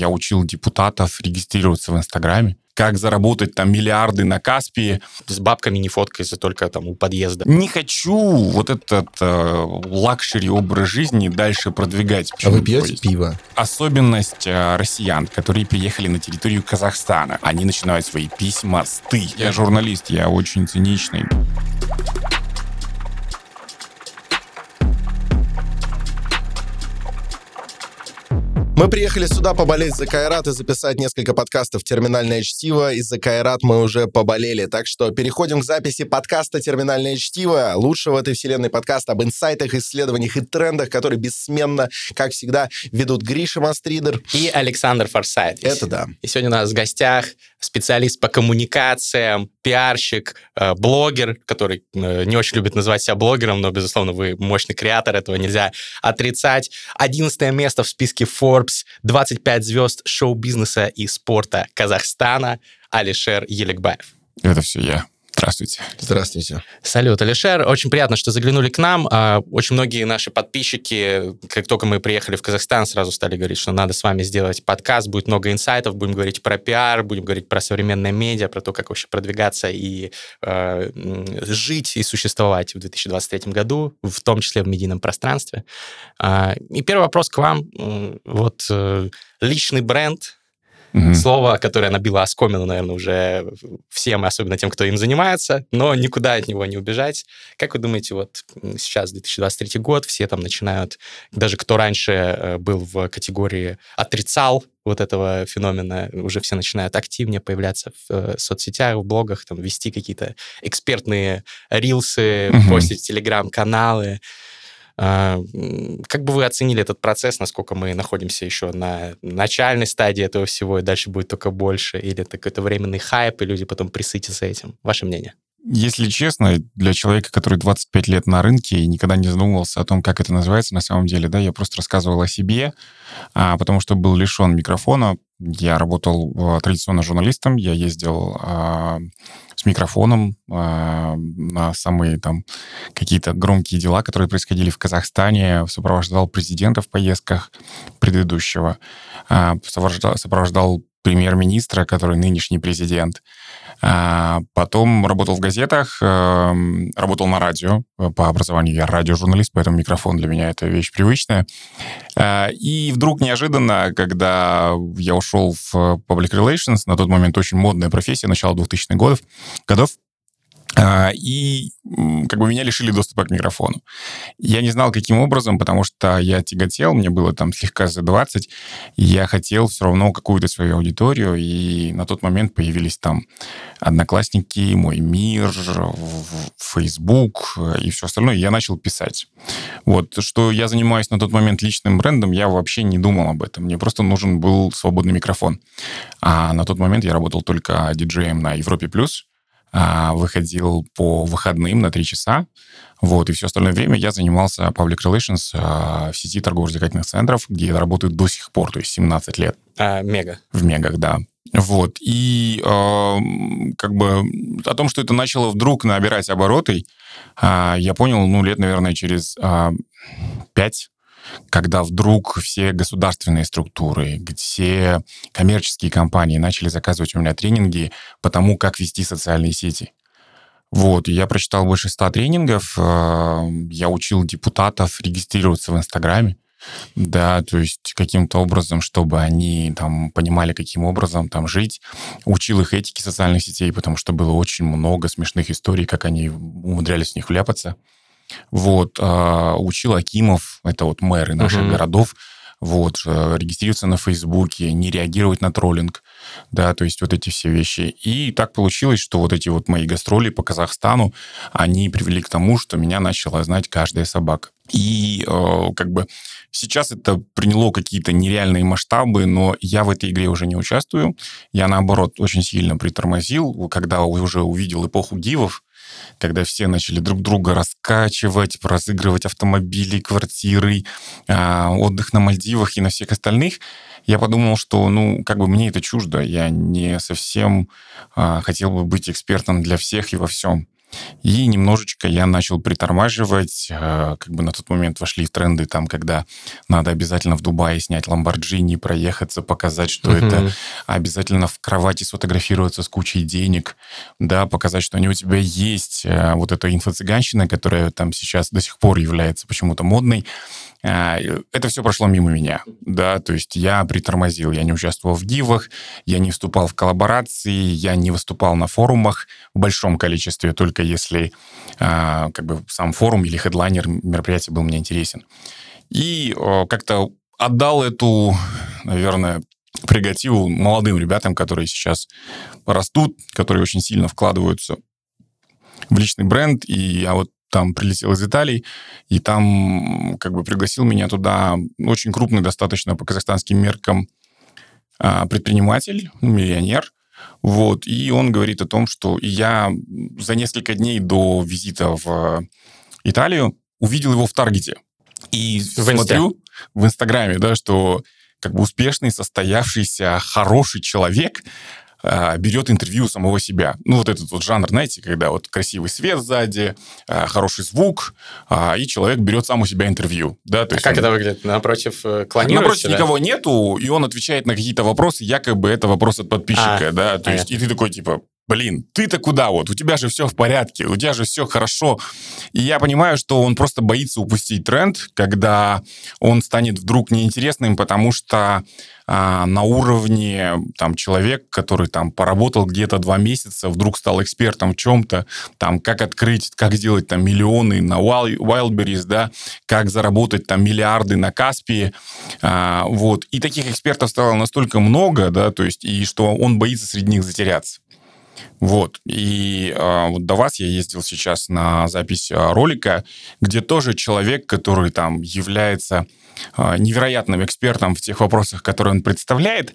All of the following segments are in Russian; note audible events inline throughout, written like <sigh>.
я учил депутатов регистрироваться в Инстаграме как заработать там миллиарды на Каспии. С бабками не фоткайся только там у подъезда. Не хочу вот этот э, luxury образ жизни дальше продвигать. А вы пьете пиво? Особенность э, россиян, которые приехали на территорию Казахстана, они начинают свои письма с «ты». Я журналист, я очень циничный. Мы приехали сюда поболеть за Кайрат и записать несколько подкастов «Терминальное чтиво». И за Кайрат мы уже поболели. Так что переходим к записи подкаста «Терминальное чтиво». Лучшего этой вселенной подкаст об инсайтах, исследованиях и трендах, которые бессменно, как всегда, ведут Гриша Мастридер. И Александр Форсайт. Это да. И сегодня у нас в гостях специалист по коммуникациям, пиарщик, э, блогер, который э, не очень любит называть себя блогером, но, безусловно, вы мощный креатор, этого нельзя отрицать. Одиннадцатое место в списке Forbes, 25 звезд шоу-бизнеса и спорта Казахстана, Алишер Еликбаев. Это все я. Здравствуйте. Здравствуйте. Салют, Алишер. Очень приятно, что заглянули к нам. А, очень многие наши подписчики, как только мы приехали в Казахстан, сразу стали говорить, что надо с вами сделать подкаст, будет много инсайтов, будем говорить про пиар, будем говорить про современное медиа, про то, как вообще продвигаться и э, жить и существовать в 2023 году, в том числе в медийном пространстве. Э, и первый вопрос к вам. Вот э, личный бренд, Угу. Слово, которое набило оскомину, наверное, уже всем, особенно тем, кто им занимается, но никуда от него не убежать. Как вы думаете, вот сейчас 2023 год, все там начинают, даже кто раньше э, был в категории отрицал вот этого феномена, уже все начинают активнее появляться в э, соцсетях, в блогах, там, вести какие-то экспертные рилсы, угу. постить телеграм-каналы. А, как бы вы оценили этот процесс, насколько мы находимся еще на начальной стадии этого всего, и дальше будет только больше, или это какой-то временный хайп, и люди потом присытятся этим? Ваше мнение? Если честно, для человека, который 25 лет на рынке и никогда не задумывался о том, как это называется на самом деле, да, я просто рассказывал о себе, а, потому что был лишен микрофона. Я работал а, традиционно журналистом, я ездил а, с микрофоном а, на самые там какие-то громкие дела, которые происходили в Казахстане, сопровождал президента в поездках предыдущего, а, сопровождал, сопровождал премьер-министра, который нынешний президент. А, потом работал в газетах, эм, работал на радио. По образованию я радиожурналист, поэтому микрофон для меня это вещь привычная. А, и вдруг неожиданно, когда я ушел в Public Relations, на тот момент очень модная профессия, начала 2000-х годов, годов, и как бы меня лишили доступа к микрофону. Я не знал, каким образом, потому что я тяготел, мне было там слегка за 20, и я хотел все равно какую-то свою аудиторию, и на тот момент появились там Одноклассники, Мой мир, Facebook и все остальное, и я начал писать. Вот, что я занимаюсь на тот момент личным брендом, я вообще не думал об этом. Мне просто нужен был свободный микрофон. А на тот момент я работал только диджеем на Европе+, плюс, а, выходил по выходным на три часа, вот, и все остальное время я занимался public relations а, в сети торгово-развлекательных центров, где я работаю до сих пор, то есть 17 лет. А, мега. В мегах, да. Вот, и э, как бы о том, что это начало вдруг набирать обороты, э, я понял, ну, лет, наверное, через э, 5 когда вдруг все государственные структуры, все коммерческие компании начали заказывать у меня тренинги по тому, как вести социальные сети. Вот, я прочитал больше ста тренингов, э, я учил депутатов регистрироваться в Инстаграме, да, то есть каким-то образом, чтобы они там понимали, каким образом там жить. Учил их этике социальных сетей, потому что было очень много смешных историй, как они умудрялись в них вляпаться. Вот, э, учил Акимов, это вот мэры наших uh-huh. городов, вот, э, регистрироваться на Фейсбуке, не реагировать на троллинг, да, то есть вот эти все вещи. И так получилось, что вот эти вот мои гастроли по Казахстану, они привели к тому, что меня начала знать каждая собака. И э, как бы сейчас это приняло какие-то нереальные масштабы, но я в этой игре уже не участвую. Я, наоборот, очень сильно притормозил, когда уже увидел эпоху гивов, когда все начали друг друга раскачивать, разыгрывать автомобили, квартиры, а, отдых на Мальдивах и на всех остальных, я подумал, что, ну, как бы мне это чуждо, я не совсем а, хотел бы быть экспертом для всех и во всем. И немножечко я начал притормаживать. Э, как бы на тот момент вошли в тренды там, когда надо обязательно в Дубае снять Ламборджини, проехаться, показать, что uh-huh. это обязательно в кровати сфотографироваться с кучей денег, да, показать, что они у тебя есть. Э, вот эта инфо-цыганщина, которая там сейчас до сих пор является почему-то модной, это все прошло мимо меня, да, то есть я притормозил, я не участвовал в дивах, я не вступал в коллаборации, я не выступал на форумах в большом количестве, только если а, как бы сам форум или хедлайнер мероприятия был мне интересен. И как-то отдал эту, наверное, прегативу молодым ребятам, которые сейчас растут, которые очень сильно вкладываются в личный бренд, и я вот там прилетел из Италии, и там как бы пригласил меня туда очень крупный достаточно по казахстанским меркам а, предприниматель, ну, миллионер, вот, и он говорит о том, что я за несколько дней до визита в Италию увидел его в Таргете. И в смотрю в Инстаграме, да, что как бы успешный, состоявшийся, хороший человек берет интервью самого себя. Ну, вот этот вот жанр, знаете, когда вот красивый свет сзади, а, хороший звук, а, и человек берет сам у себя интервью. Да, то а есть как он... это выглядит? Напротив э, клонируется? Напротив да? никого нету, и он отвечает на какие-то вопросы, якобы это вопрос от подписчика, а, да, то понятно. есть, и ты такой, типа, блин, ты-то куда вот? У тебя же все в порядке, у тебя же все хорошо. И я понимаю, что он просто боится упустить тренд, когда он станет вдруг неинтересным, потому что а, на уровне там человек, который там поработал где-то два месяца, вдруг стал экспертом в чем-то, там как открыть, как сделать там миллионы на Wildberries, да, как заработать там миллиарды на Каспии, а, вот. И таких экспертов стало настолько много, да, то есть, и что он боится среди них затеряться. Вот. И э, вот до вас я ездил сейчас на запись а, ролика, где тоже человек, который там является э, невероятным экспертом в тех вопросах, которые он представляет,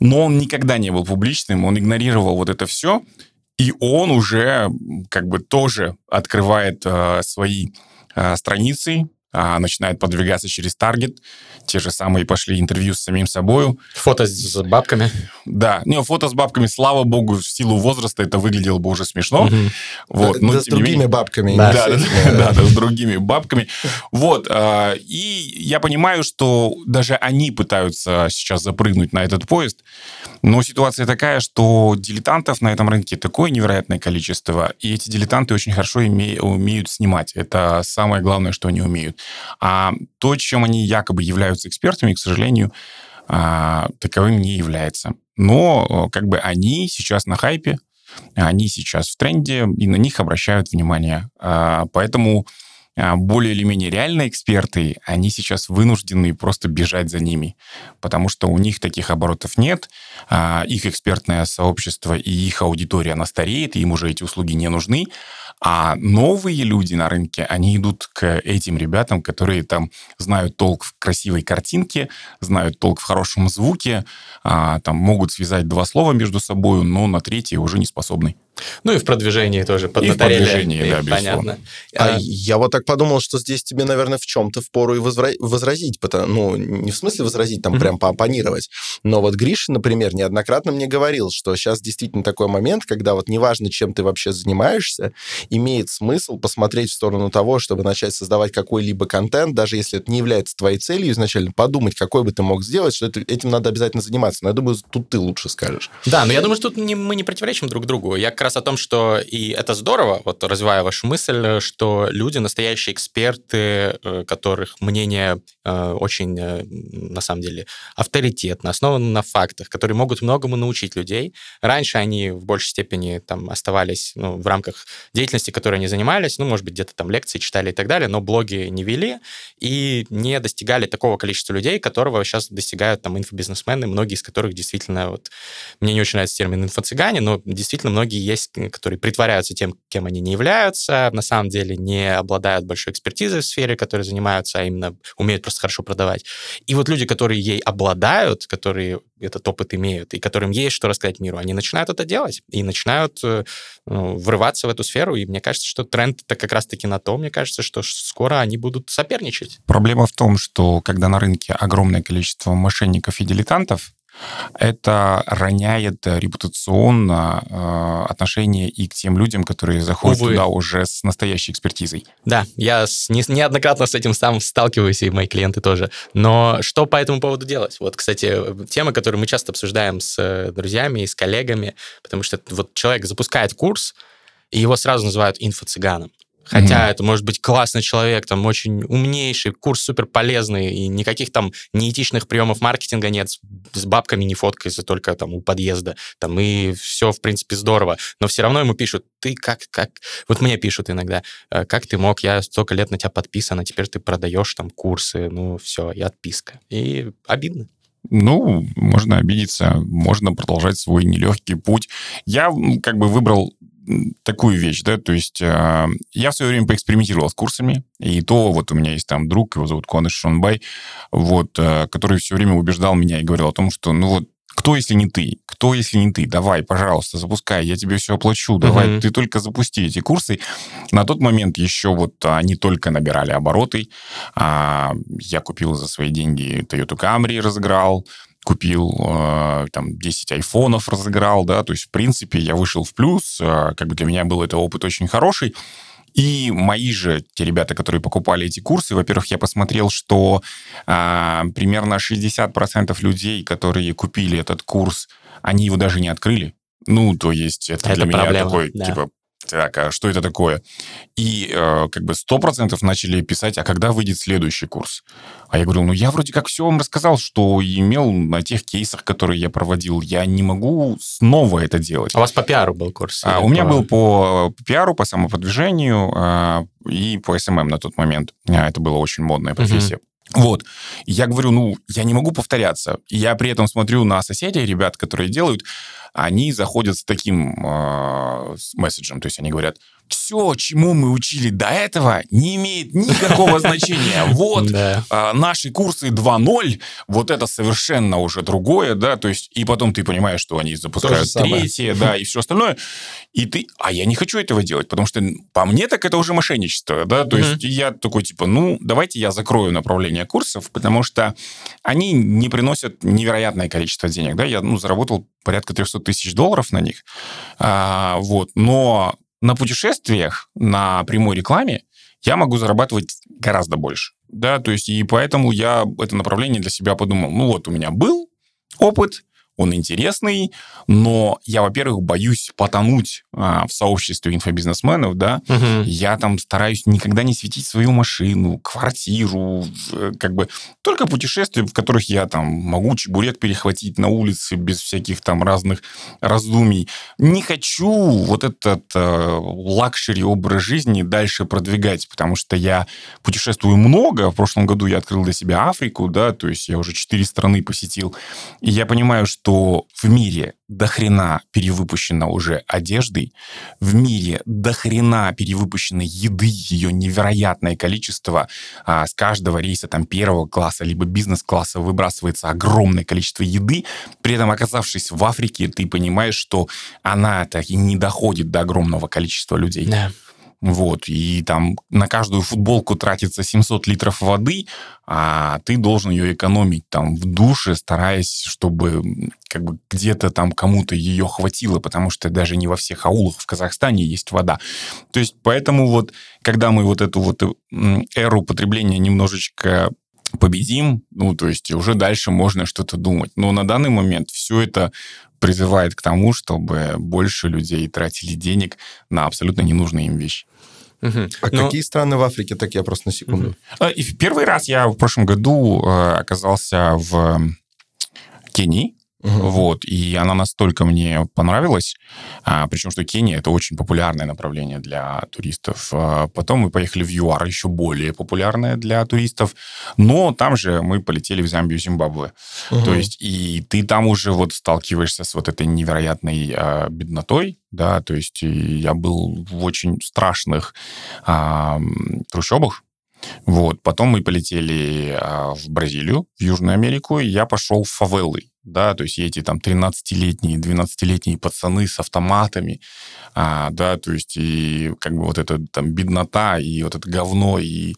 но он никогда не был публичным, он игнорировал вот это все, и он уже как бы тоже открывает э, свои э, страницы, начинает подвигаться через таргет. Те же самые пошли интервью с самим собой. Фото с бабками. Да, не, фото с бабками, слава богу, в силу возраста это выглядело бы уже смешно. Угу. Вот, да, но, да с другими менее, бабками. Да, да, да, да, да, с другими бабками. Вот, а, и я понимаю, что даже они пытаются сейчас запрыгнуть на этот поезд, но ситуация такая, что дилетантов на этом рынке такое невероятное количество, и эти дилетанты очень хорошо умеют снимать. Это самое главное, что они умеют. А то, чем они якобы являются экспертами, к сожалению, а, таковым не является. Но как бы они сейчас на хайпе, они сейчас в тренде, и на них обращают внимание. А, поэтому а, более или менее реальные эксперты, они сейчас вынуждены просто бежать за ними, потому что у них таких оборотов нет, их экспертное сообщество и их аудитория, она стареет, и им уже эти услуги не нужны, а новые люди на рынке, они идут к этим ребятам, которые там знают толк в красивой картинке, знают толк в хорошем звуке, а, там могут связать два слова между собой, но на третье уже не способны. Ну и в продвижении тоже под И в продвижении, да, безусловно. А, а я вот так подумал, что здесь тебе, наверное, в чем-то впору и возра- возразить, потому, ну, не в смысле возразить, там, mm-hmm. прям поопонировать, но вот Гриша, например, неоднократно мне говорил, что сейчас действительно такой момент, когда вот неважно, чем ты вообще занимаешься, имеет смысл посмотреть в сторону того, чтобы начать создавать какой-либо контент, даже если это не является твоей целью изначально, подумать, какой бы ты мог сделать, что это, этим надо обязательно заниматься. Но я думаю, тут ты лучше скажешь. Да, но я думаю, что тут не, мы не противоречим друг другу. Я раз о том, что и это здорово, вот развивая вашу мысль, что люди, настоящие эксперты, э, которых мнение э, очень, э, на самом деле, авторитетно, основано на фактах, которые могут многому научить людей. Раньше они в большей степени там оставались ну, в рамках деятельности, которой они занимались, ну, может быть, где-то там лекции читали и так далее, но блоги не вели и не достигали такого количества людей, которого сейчас достигают там инфобизнесмены, многие из которых действительно, вот, мне не очень нравится термин инфо-цыгане, но действительно многие есть есть, которые притворяются тем, кем они не являются, на самом деле не обладают большой экспертизой в сфере, которой занимаются, а именно умеют просто хорошо продавать. И вот люди, которые ей обладают, которые этот опыт имеют, и которым есть что рассказать миру, они начинают это делать и начинают э, ну, врываться в эту сферу. И мне кажется, что тренд это как раз-таки на то, мне кажется, что скоро они будут соперничать. Проблема в том, что когда на рынке огромное количество мошенников и дилетантов, это роняет репутационно э, отношение и к тем людям, которые заходят Увы. туда уже с настоящей экспертизой. Да, я с- не- неоднократно с этим сам сталкиваюсь, и мои клиенты тоже. Но что по этому поводу делать? Вот, кстати, тема, которую мы часто обсуждаем с э, друзьями и с коллегами, потому что вот человек запускает курс, и его сразу называют инфо-цыганом. Хотя Мгм. это может быть классный человек, там очень умнейший, курс супер полезный, и никаких там неэтичных приемов маркетинга нет, с- бабками не фоткайся только там у подъезда, там и все, в принципе, здорово. Но все равно ему пишут, ты как, как... Вот мне пишут иногда, «Э, как ты мог, я столько лет на тебя подписан, а теперь ты продаешь там курсы, ну все, и отписка. И обидно. Ну, можно обидеться, можно продолжать свой нелегкий путь. Я как бы выбрал такую вещь, да, то есть э, я в свое время поэкспериментировал с курсами, и то вот у меня есть там друг, его зовут Конеш Шонбай, вот, э, который все время убеждал меня и говорил о том, что, ну вот, кто, если не ты? Кто, если не ты? Давай, пожалуйста, запускай, я тебе все оплачу, давай, Мгм. ты только запусти эти курсы. На тот момент еще вот они только набирали обороты. А, я купил за свои деньги Toyota Camry, разыграл, купил э, там 10 айфонов, разыграл, да, то есть, в принципе, я вышел в плюс, э, как бы для меня был это опыт очень хороший. И мои же, те ребята, которые покупали эти курсы, во-первых, я посмотрел, что а, примерно 60% людей, которые купили этот курс, они его даже не открыли. Ну, то есть это, Это для меня проблема, такой, да. типа, так, а что это такое? И э, как бы 100% начали писать, а когда выйдет следующий курс? А я говорю, ну я вроде как все вам рассказал, что имел на тех кейсах, которые я проводил. Я не могу снова это делать. А у вас по пиару был курс? А, у меня по- был по пиару, по самопродвижению а, и по SMM на тот момент. А, Это была очень модная профессия. Вот. И я говорю, ну, я не могу повторяться. И я при этом смотрю на соседей, ребят, которые делают, они заходят с таким э, с месседжем. То есть они говорят, все, чему мы учили до этого, не имеет никакого значения. <laughs> Вот, а, наши курсы 2.0, вот это совершенно уже другое, да, то есть, и потом ты понимаешь, что они запускают третье, да, и все остальное, и ты, а я не хочу этого делать, потому что по мне так это уже мошенничество, да, то есть я такой, типа, ну, давайте я закрою направление курсов, потому что они не приносят невероятное количество денег, да, я, ну, заработал порядка 300 тысяч долларов на них, А, вот, но на путешествиях, на прямой рекламе я могу зарабатывать гораздо больше. Да, то есть, и поэтому я это направление для себя подумал. Ну вот, у меня был опыт, он интересный, но я, во-первых, боюсь потонуть а, в сообществе инфобизнесменов, да, Мгм. я там стараюсь никогда не светить свою машину, квартиру, э, как бы только путешествия, в которых я там могу чебурек перехватить на улице без всяких там разных раздумий. Не хочу вот этот э, luxury образ жизни дальше продвигать, потому что я путешествую много. В прошлом году я открыл для себя Африку, да, то есть я уже четыре страны посетил. И я понимаю, что в мире до хрена перевыпущено уже одежды, в мире до хрена перевыпущенной еды, ее невероятное количество. А, с каждого рейса там первого класса либо бизнес-класса выбрасывается огромное количество еды. При этом, оказавшись в Африке, ты понимаешь, что она так и не доходит до огромного количества людей. Да. Вот, и там на каждую футболку тратится 700 литров воды, а ты должен ее экономить там в душе, стараясь, чтобы как бы где-то там кому-то ее хватило, потому что даже не во всех аулах в Казахстане есть вода. То есть поэтому вот, когда мы вот эту вот м, эру потребления немножечко победим, ну, то есть уже дальше можно что-то думать. Но на данный момент все это призывает к тому, чтобы больше людей тратили денег на абсолютно ненужные им вещи. Мгм. А Ну, какие страны в Африке, так я просто на секунду. А, И в первый раз я в прошлом году э, оказался в Кении, Мгм. вот, и она настолько мне понравилась, а, причем что Кения это очень популярное направление для туристов. А, Потом мы поехали в ЮАР, еще более популярное для туристов, но там же мы полетели в Замбию, Зимбабве. Мгм. То есть и ты там уже вот сталкиваешься с вот этой невероятной а, беднотой, да, то есть я был в очень страшных а, трущобах, Вот. Потом мы полетели а, в Бразилию, в Южную Америку, и я пошел в фавелы. Да, то есть эти там 13-летние, 12-летние пацаны с автоматами, а, да, то есть и как бы вот эта там беднота, и вот это говно, и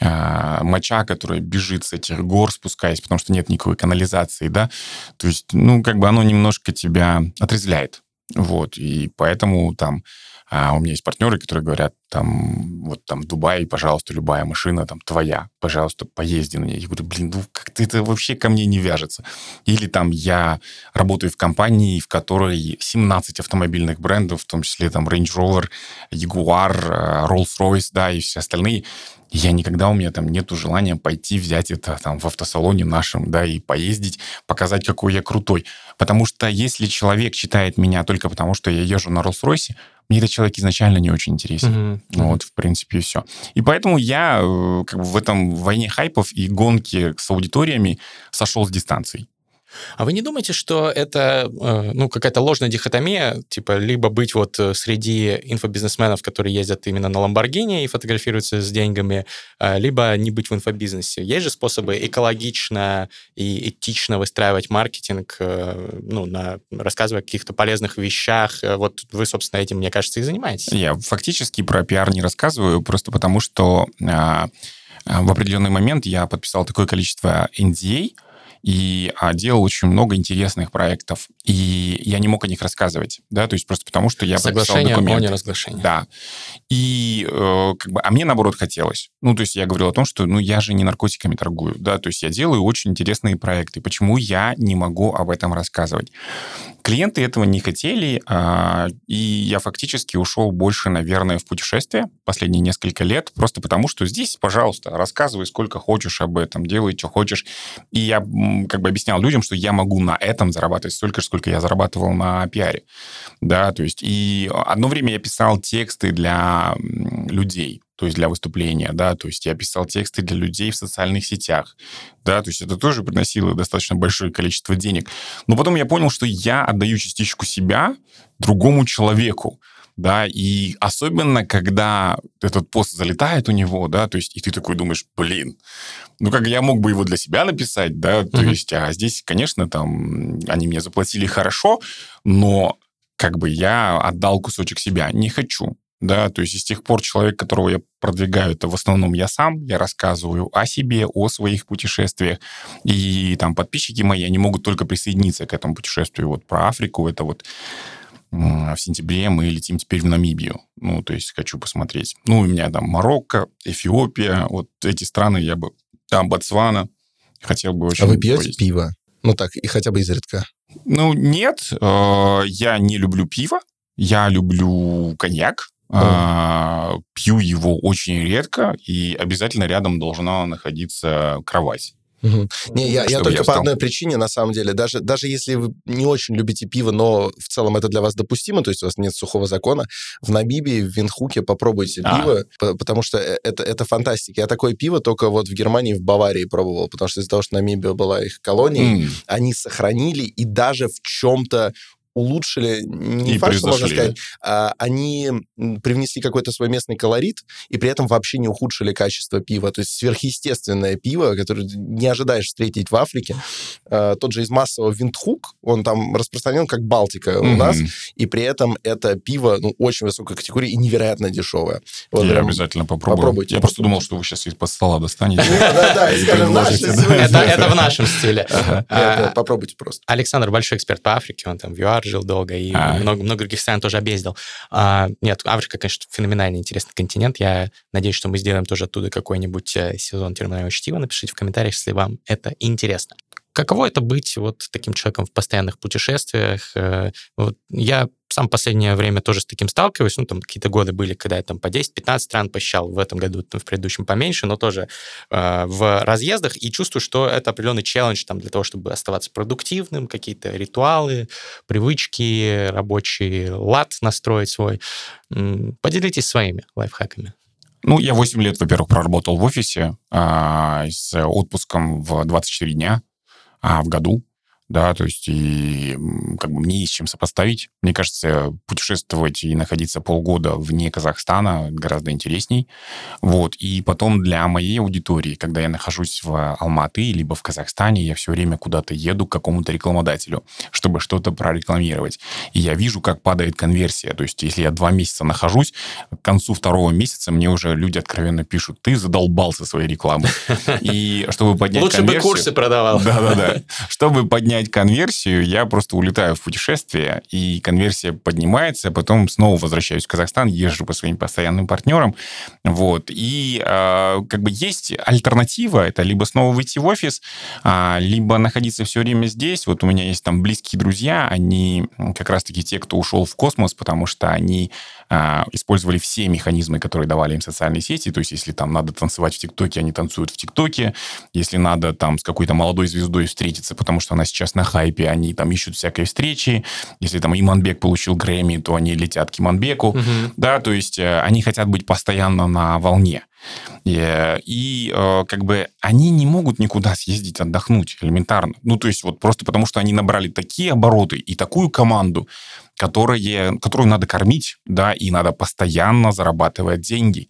а, моча, которая бежит с этих гор, спускаясь, потому что нет никакой канализации, да, то есть, ну, как бы оно немножко тебя отрезвляет, вот, и поэтому там а у меня есть партнеры, которые говорят, там, вот там в Дубае, пожалуйста, любая машина там твоя, пожалуйста, поезди на ней. Я говорю, блин, ну как-то это вообще ко мне не вяжется. Или там я работаю в компании, в которой 17 автомобильных брендов, в том числе там Range Rover, Jaguar, э, Rolls-Royce, да, и все остальные. Я никогда, у меня там нету желания пойти взять это там в автосалоне нашем, да, и поездить, показать, какой я крутой. Потому что если человек считает меня только потому, что я езжу на Rolls-Royce, мне этот человек изначально не очень интересен. Mm-hmm. Вот, в принципе, и все. И поэтому я э, как бы в этом войне хайпов и гонке с аудиториями сошел с дистанцией. А вы не думаете, что это э, ну, какая-то ложная дихотомия, типа либо быть вот э, среди инфобизнесменов, которые ездят именно на Ламборгини и фотографируются с деньгами, э, либо не быть в инфобизнесе? Есть же способы экологично и этично выстраивать маркетинг, ну, на, рассказывая о каких-то полезных вещах. Вот вы, собственно, этим, мне кажется, и занимаетесь. Я фактически про пиар не рассказываю, просто потому что а, в определенный момент я подписал такое количество NDA, и а, делал очень много интересных проектов, и я не мог о них рассказывать, да, то есть просто потому, что я Соглашение подписал документы. о неразглашении. Да. И э, как бы, а мне наоборот хотелось. Ну, то есть я говорил о том, что, ну, я же не наркотиками торгую, да, то есть я делаю очень интересные проекты. Почему я не могу об этом рассказывать? Клиенты этого не хотели, э, и я фактически ушел больше, наверное, в путешествие последние несколько лет, просто потому что здесь, пожалуйста, рассказывай сколько хочешь об этом, делай, что хочешь. И я как бы объяснял людям, что я могу на этом зарабатывать столько же, сколько я зарабатывал на пиаре. Да, то есть и одно время я писал тексты для людей, то есть для выступления, да, то есть я писал тексты для людей в социальных сетях, да, то есть это тоже приносило достаточно большое количество денег. Но потом я понял, что я отдаю частичку себя другому человеку, да, и особенно, когда этот пост залетает у него, да, то есть, и ты такой думаешь, блин, ну, как я мог бы его для себя написать, да, то uh-huh. есть, а здесь, конечно, там, они мне заплатили хорошо, но как бы я отдал кусочек себя, не хочу, да, то есть и с тех пор человек, которого я продвигаю, это в основном я сам, я рассказываю о себе, о своих путешествиях, и там подписчики мои, они могут только присоединиться к этому путешествию, вот про Африку, это вот в сентябре мы летим теперь в Намибию. Ну, то есть хочу посмотреть. Ну, у меня там Марокко, Эфиопия, вот эти страны я бы... Там Ботсвана. Хотел бы очень... А вы пьете поесть. пиво? Ну так, и хотя бы изредка. Ну, нет, э, я не люблю пиво. Я люблю коньяк. Mm. Пью его очень редко, и обязательно рядом должна находиться кровать. Угу. Не, я, я только я по одной причине, на самом деле, даже, даже если вы не очень любите пиво, но в целом это для вас допустимо, то есть у вас нет сухого закона, в Намибии, в Винхуке попробуйте а. пиво, потому что э, это, это фантастика. Я такое пиво только вот в Германии, в Баварии пробовал, потому что из-за того, что Намибия была их колонией, mm. они сохранили и даже в чем-то улучшили, не и факт, что можно сказать, а, они привнесли какой-то свой местный колорит и при этом вообще не ухудшили качество пива. То есть сверхъестественное пиво, которое не ожидаешь встретить в Африке. А, тот же из массового Виндхук, он там распространен как Балтика mm-hmm. у нас, и при этом это пиво ну, очень высокой категории и невероятно дешевое. Вот Я обязательно попробую. Попробуйте. Я просто думал, что вы сейчас из-под стола достанете. <laughs> Это в нашем стиле. Попробуйте просто. Александр большой эксперт по Африке, он там в ЮАР жил долго, и а. много, много других стран тоже объездил. А, нет, Африка, конечно, феноменально интересный континент. Я надеюсь, что мы сделаем тоже оттуда какой-нибудь э, сезон терминального чтива. Напишите в комментариях, если вам это интересно. Каково это быть вот таким человеком в постоянных путешествиях? Э, вот я сам последнее время тоже с таким сталкиваюсь. Ну, там какие-то годы были, когда я там по 10-15 стран посещал. В этом году, там, в предыдущем поменьше, но тоже э, в разъездах. И чувствую, что это определенный челлендж там, для того, чтобы оставаться продуктивным, какие-то ритуалы, привычки, рабочий лад настроить свой. Поделитесь своими лайфхаками. Ну, я 8 лет, во-первых, проработал в офисе а, с отпуском в 24 дня а, в году. Да, то есть и как бы мне есть чем сопоставить. Мне кажется, путешествовать и находиться полгода вне Казахстана гораздо интересней. Вот. И потом для моей аудитории, когда я нахожусь в Алматы, либо в Казахстане, я все время куда-то еду к какому-то рекламодателю, чтобы что-то прорекламировать. И я вижу, как падает конверсия. То есть если я два месяца нахожусь, к концу второго месяца мне уже люди откровенно пишут, ты задолбался своей рекламой. <laughs> И чтобы поднять Лучше бы курсы продавал. Да-да-да. <laughs> Чтобы поднять конверсию, я просто улетаю в путешествие, и конверсия поднимается, потом снова возвращаюсь в Казахстан, езжу по своим постоянным партнерам, вот. И э, как бы есть альтернатива, это либо снова выйти в офис, а, либо находиться все время здесь. Вот у меня есть там близкие друзья, они как раз-таки те, кто ушел в космос, потому что они а, использовали все механизмы, которые давали им социальные сети. То есть, если там надо танцевать в ТикТоке, они танцуют в ТикТоке. Если надо там с какой-то молодой звездой встретиться, потому что она сейчас на хайпе, они там ищут всякой встречи. Если там Иманбек получил Грэмми, то они летят к Иманбеку. Угу. Да, то есть э, они хотят быть постоянно на волне. И, э, и э, как бы они не могут никуда съездить отдохнуть элементарно. Ну, то есть вот просто потому, что они набрали такие обороты и такую команду, которые, которую надо кормить, да, и надо постоянно зарабатывать деньги.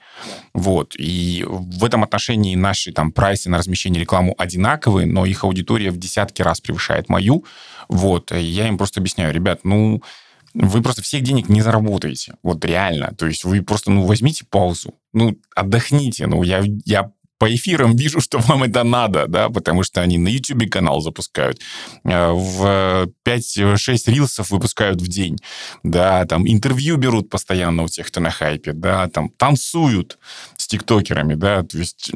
Вот. И в этом отношении наши там прайсы на размещение рекламу одинаковые, но их аудитория в десятки раз превышает мою. Вот. И я им просто объясняю, ребят, ну, вы просто всех денег не заработаете. Вот реально. То есть вы просто, ну, возьмите паузу. Ну, отдохните. Ну, я, я по эфирам вижу, что вам это надо, да, потому что они на YouTube канал запускают, э, в 5-6 рилсов выпускают в день, да, там интервью берут постоянно у тех, кто на хайпе, да, там танцуют с тиктокерами, да, то есть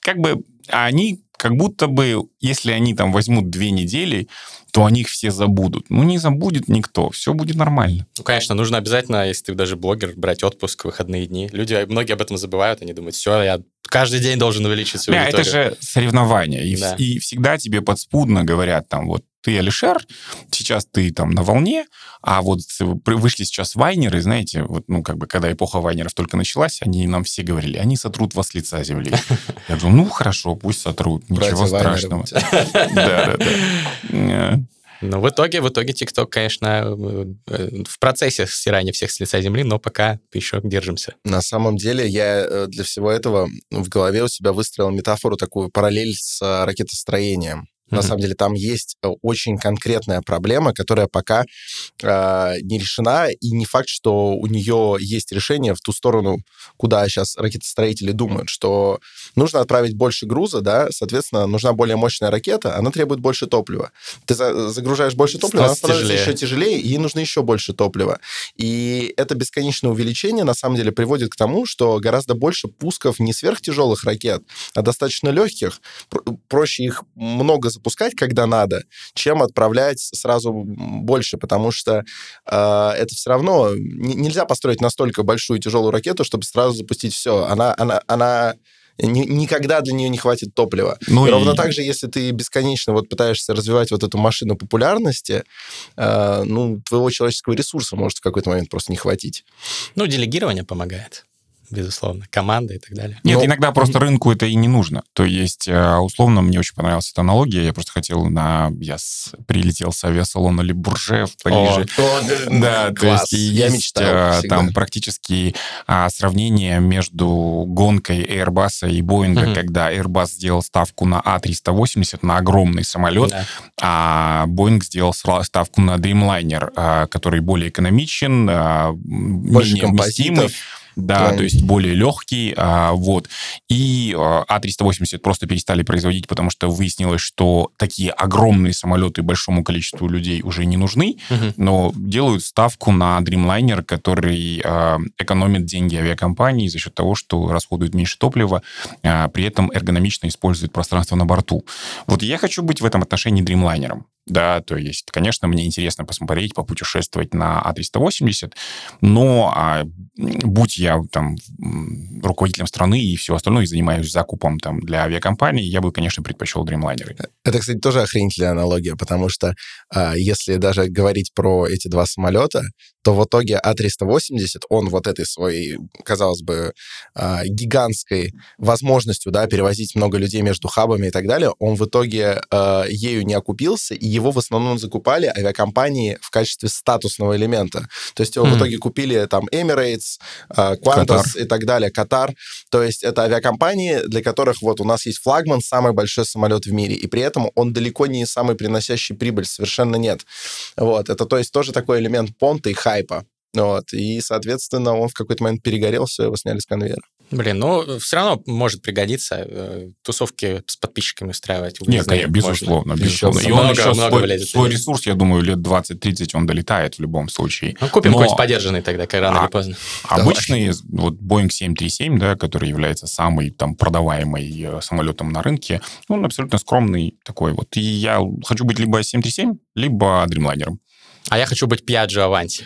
как бы они как будто бы, если они там возьмут две недели, то о них все забудут. Ну, не забудет никто, все будет нормально. Ну, конечно, нужно обязательно, если ты даже блогер, брать отпуск в выходные дни. Люди, многие об этом забывают, они думают, все, я каждый день должен увеличить свою Да, это же соревнование. И, да. и всегда тебе подспудно говорят, там, вот, ты Алишер, сейчас ты там на волне, а вот вышли сейчас вайнеры, знаете, вот, ну, как бы, когда эпоха вайнеров только началась, они нам все говорили, они сотрут вас с лица земли. <laughs> Я думаю, ну, хорошо, пусть сотрут, ничего страшного. <laughs> Да, да, да. Ну, в итоге, в итоге TikTok, конечно, э, в процессе стирания всех с лица земли, но пока еще держимся. На самом деле, я э, для всего этого в голове у себя выстроил метафору, такую параллель с э, Mm-hmm. На самом деле там есть э, очень конкретная проблема, которая пока э, не решена, и не факт, что у нее есть решение в ту сторону, куда сейчас ракетостроители думают, что нужно отправить больше груза, да, соответственно, нужна более мощная ракета, она требует больше топлива. Ты за, загружаешь больше топлива, она становится тяжелее. еще тяжелее, и ей нужно еще больше топлива. И это бесконечное увеличение, на самом деле, приводит к тому, что гораздо больше пусков не сверхтяжелых ракет, а достаточно легких. Проще их много запускать, когда надо, чем отправлять сразу больше, потому что э, это все равно нельзя построить настолько большую тяжелую ракету, чтобы сразу запустить все. Она, она, она никогда для нее не хватит топлива. Ну и ровно так же, если ты бесконечно вот пытаешься развивать вот эту машину популярности, э, ну, твоего человеческого ресурса может в какой-то момент просто не хватить. Ну, делегирование помогает безусловно, команда и так далее. Нет, Но... иногда просто рынку это и не нужно. То есть, э, условно, мне очень понравилась эта аналогия. Я просто хотел на... Я с... прилетел с авиасалона Ле Бурже в Париже. О, да, класс. то есть Я есть мечтал э, всегда. там практически а, сравнение между гонкой Airbus и Boeing, угу. когда Airbus сделал ставку на А380, на огромный самолет, да. а Boeing сделал ставку на Dreamliner, а, который более экономичен, а, Больше менее вместимый да, Правильно. то есть более легкий, а, вот. И А380 просто перестали производить, потому что выяснилось, что такие огромные самолеты большому количеству людей уже не нужны, угу. но делают ставку на Dreamliner, который а, экономит деньги авиакомпании за счет того, что расходует меньше топлива, а, при этом эргономично использует пространство на борту. Вот я хочу быть в этом отношении Dreamliner. Да, то есть, конечно, мне интересно посмотреть, попутешествовать на А380, но а, будь я там руководителем страны и все остальное, и занимаюсь закупом там для авиакомпаний, я бы, конечно, предпочел Dreamliner. Это, кстати, тоже охренительная аналогия, потому что а, если даже говорить про эти два самолета, то в итоге А380, он вот этой своей, казалось бы, а, гигантской возможностью, да, перевозить много людей между хабами и так далее, он в итоге а, ею не окупился, и его в основном закупали авиакомпании в качестве статусного элемента. То есть его mm. в итоге купили там Emirates, э, Qantas и так далее, Катар. То есть это авиакомпании, для которых вот у нас есть флагман, самый большой самолет в мире, и при этом он далеко не самый приносящий прибыль, совершенно нет. Вот, это то есть тоже такой элемент понта и хайпа. Вот, и, соответственно, он в какой-то момент перегорел, все, его сняли с конвейера. Блин, ну, все равно может пригодиться э, тусовки с подписчиками устраивать. Нет, конечно, безусловно, безусловно. И он много, еще много свой, влезет, свой ресурс, я думаю, лет 20-30 он долетает в любом случае. Ну, купим Но... какой-нибудь подержанный тогда, как рано а, или поздно. Обычный, вот Boeing 737, да, который является самый там продаваемый э, самолетом на рынке, он абсолютно скромный такой вот. И я хочу быть либо 737, либо Dreamliner. А я хочу быть Piaggio Avanti.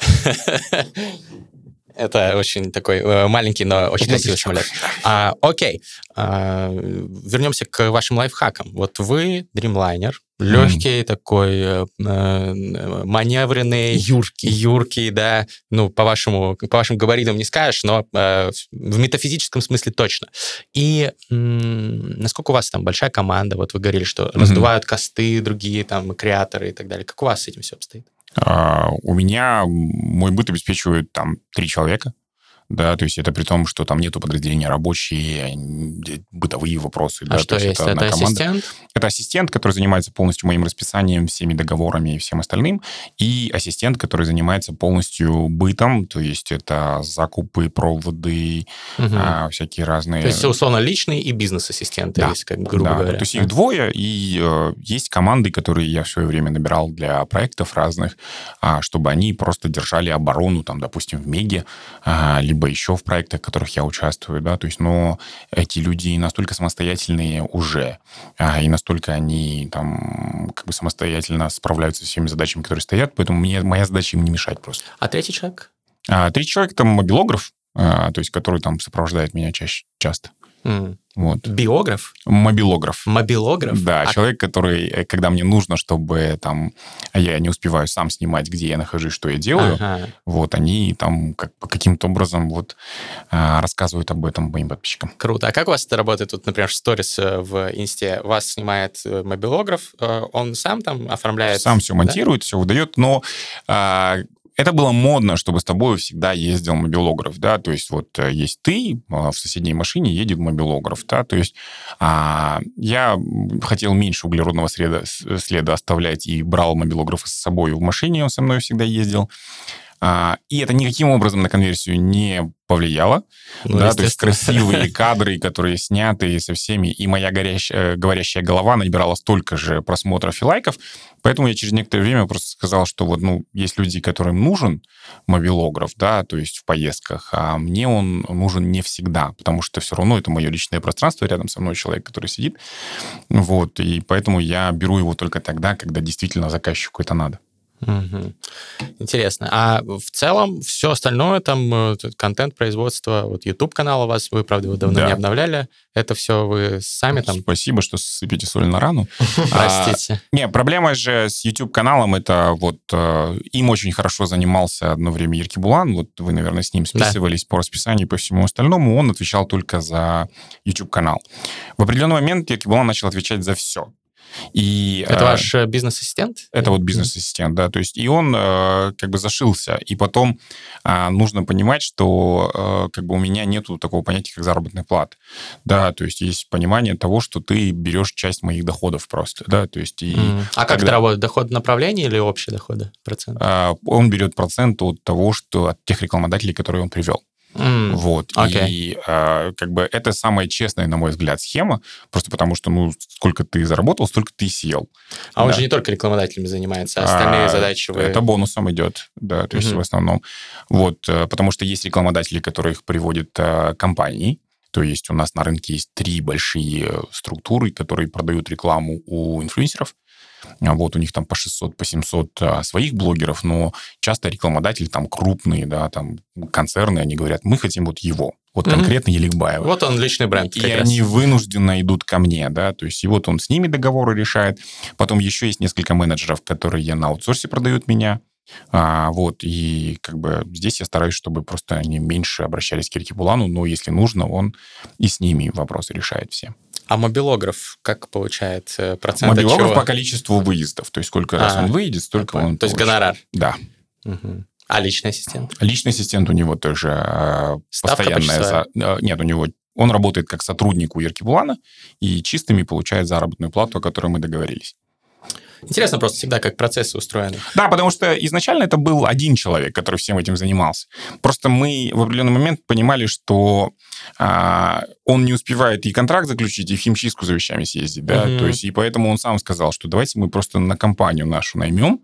<laughs> Это очень такой э, маленький, но очень красивый самолет. А, окей. А, вернемся к вашим лайфхакам. Вот вы, Dreamliner, легкий mm. такой, э, э, маневренный. Юркий. Юркий, да. Ну, по, вашему, по вашим габаритам не скажешь, но э, в метафизическом смысле точно. И насколько у вас там большая команда? Вот вы говорили, что mm-hmm. раздувают косты другие там креаторы и так далее. Как у вас с этим все обстоит? А, у меня мой быт обеспечивает там три человека да, то есть это при том, что там нету подразделения рабочие, бытовые вопросы. А да, что есть? есть? Это, это ассистент? Это ассистент, который занимается полностью моим расписанием, всеми договорами и всем остальным, и ассистент, который занимается полностью бытом, то есть это закупы, проводы, угу. а, всякие разные... То есть, условно, личный и бизнес-ассистент, да. есть, как, грубо да, говоря. то есть их двое, и э, есть команды, которые я в свое время набирал для проектов разных, а, чтобы они просто держали оборону, там, допустим, в Меге, а, либо еще в проектах, в которых я участвую, да, то есть, но эти люди настолько самостоятельные уже, а, и настолько они там как бы самостоятельно справляются со всеми задачами, которые стоят, поэтому мне, моя задача им не мешать просто. А третий человек? А, третий человек — это мобилограф, а, то есть, который там сопровождает меня чаще, часто. Mm. Вот. Биограф? Мобилограф. Мобилограф? Да, а... человек, который, э, когда мне нужно, чтобы там я не успеваю сам снимать, где я нахожусь, что я делаю, ага. вот они там как, каким-то образом вот а, рассказывают об этом моим подписчикам. Круто. А как у вас это работает? Вот, например, сторис э, в инсте вас снимает э, мобилограф, он сам там оформляет? Сам все монтирует, да? все выдает, но а, это было модно, чтобы с тобой всегда ездил мобилограф, да, то есть вот э, есть ты, а в соседней машине едет мобилограф, да, то есть а, я хотел меньше углеродного следа, следа оставлять и брал мобилограф с собой в машине, он со мной всегда ездил, и это никаким образом на конверсию не повлияло. Ну, да, то есть красивые <laughs> кадры, которые сняты со всеми, и моя горящая, говорящая голова набирала столько же просмотров и лайков. Поэтому я через некоторое время просто сказал, что вот, ну, есть люди, которым нужен мобилограф, да, то есть в поездках, а мне он нужен не всегда, потому что все равно это мое личное пространство, рядом со мной человек, который сидит. Вот, и поэтому я беру его только тогда, когда действительно заказчику это надо. Угу. Интересно. А в целом все остальное, там, э, контент производства, вот YouTube канал у вас, вы, правда, его давно да. не обновляли, это все вы сами там... Спасибо, что сыпете соль на рану. <laughs> Простите. А, не, проблема же с YouTube каналом, это вот э, им очень хорошо занимался одно время Ирки Булан, вот вы, наверное, с ним списывались по расписанию и по всему остальному, он отвечал только за YouTube канал. В определенный момент Ирки Булан начал отвечать за все. И, это э, ваш э, бизнес-ассистент? Это вот бизнес-ассистент, да. То есть и он э, как бы зашился. И потом нужно понимать, что как бы у меня нету такого понятия, как заработная плата. Да, то есть есть понимание того, что ты берешь часть моих доходов просто, да, то есть... И mm. А как это работает? Доход направления или общие доходы? Процент? Э, он берет процент от того, что от тех рекламодателей, которые он привел. Mm, вот. Okay. И э, как бы это самая честная, на мой взгляд, схема, просто потому что, ну, сколько ты заработал, столько ты съел. А да. он же не только рекламодателями занимается, а остальные а, задачи вы... Это бонусом идет, да, то есть mm-hmm. в основном. Вот, э, потому что есть рекламодатели, которые их приводят э, компании, то есть у нас на рынке есть три большие структуры, которые продают рекламу у инфлюенсеров. А вот у них там по 600, по 700 а, своих блогеров, но часто рекламодатели там крупные, да, там концерны, они говорят, мы хотим вот его, вот конкретно mm-hmm. Еликбаева. Вот он личный бренд. И раз. они вынужденно идут ко мне, да, то есть и вот он с ними договоры решает. Потом еще есть несколько менеджеров, которые на аутсорсе продают меня. А, вот, и как бы здесь я стараюсь, чтобы просто они меньше обращались к Кирке Булану, но если нужно, он и с ними вопросы решает все. А мобилограф как получает процент от Мобилограф чего? по количеству выездов. То есть сколько раз А, он выедет, столько понял. он То есть получит. гонорар. Да. Мгм. А личный ассистент? Личный ассистент у него тоже э, Ставка постоянная. за- э, Нет, у него он работает как сотрудник у Ирки Булана и чистыми получает заработную плату, о которой мы договорились. Интересно просто всегда, как процессы устроены. Да, потому что изначально это был один человек, который всем этим занимался. Просто мы в определенный момент понимали, что а, он не успевает и контракт заключить, и в химчистку за вещами съездить, да, Мгм. то есть и поэтому он сам сказал, что давайте мы просто на компанию нашу наймем,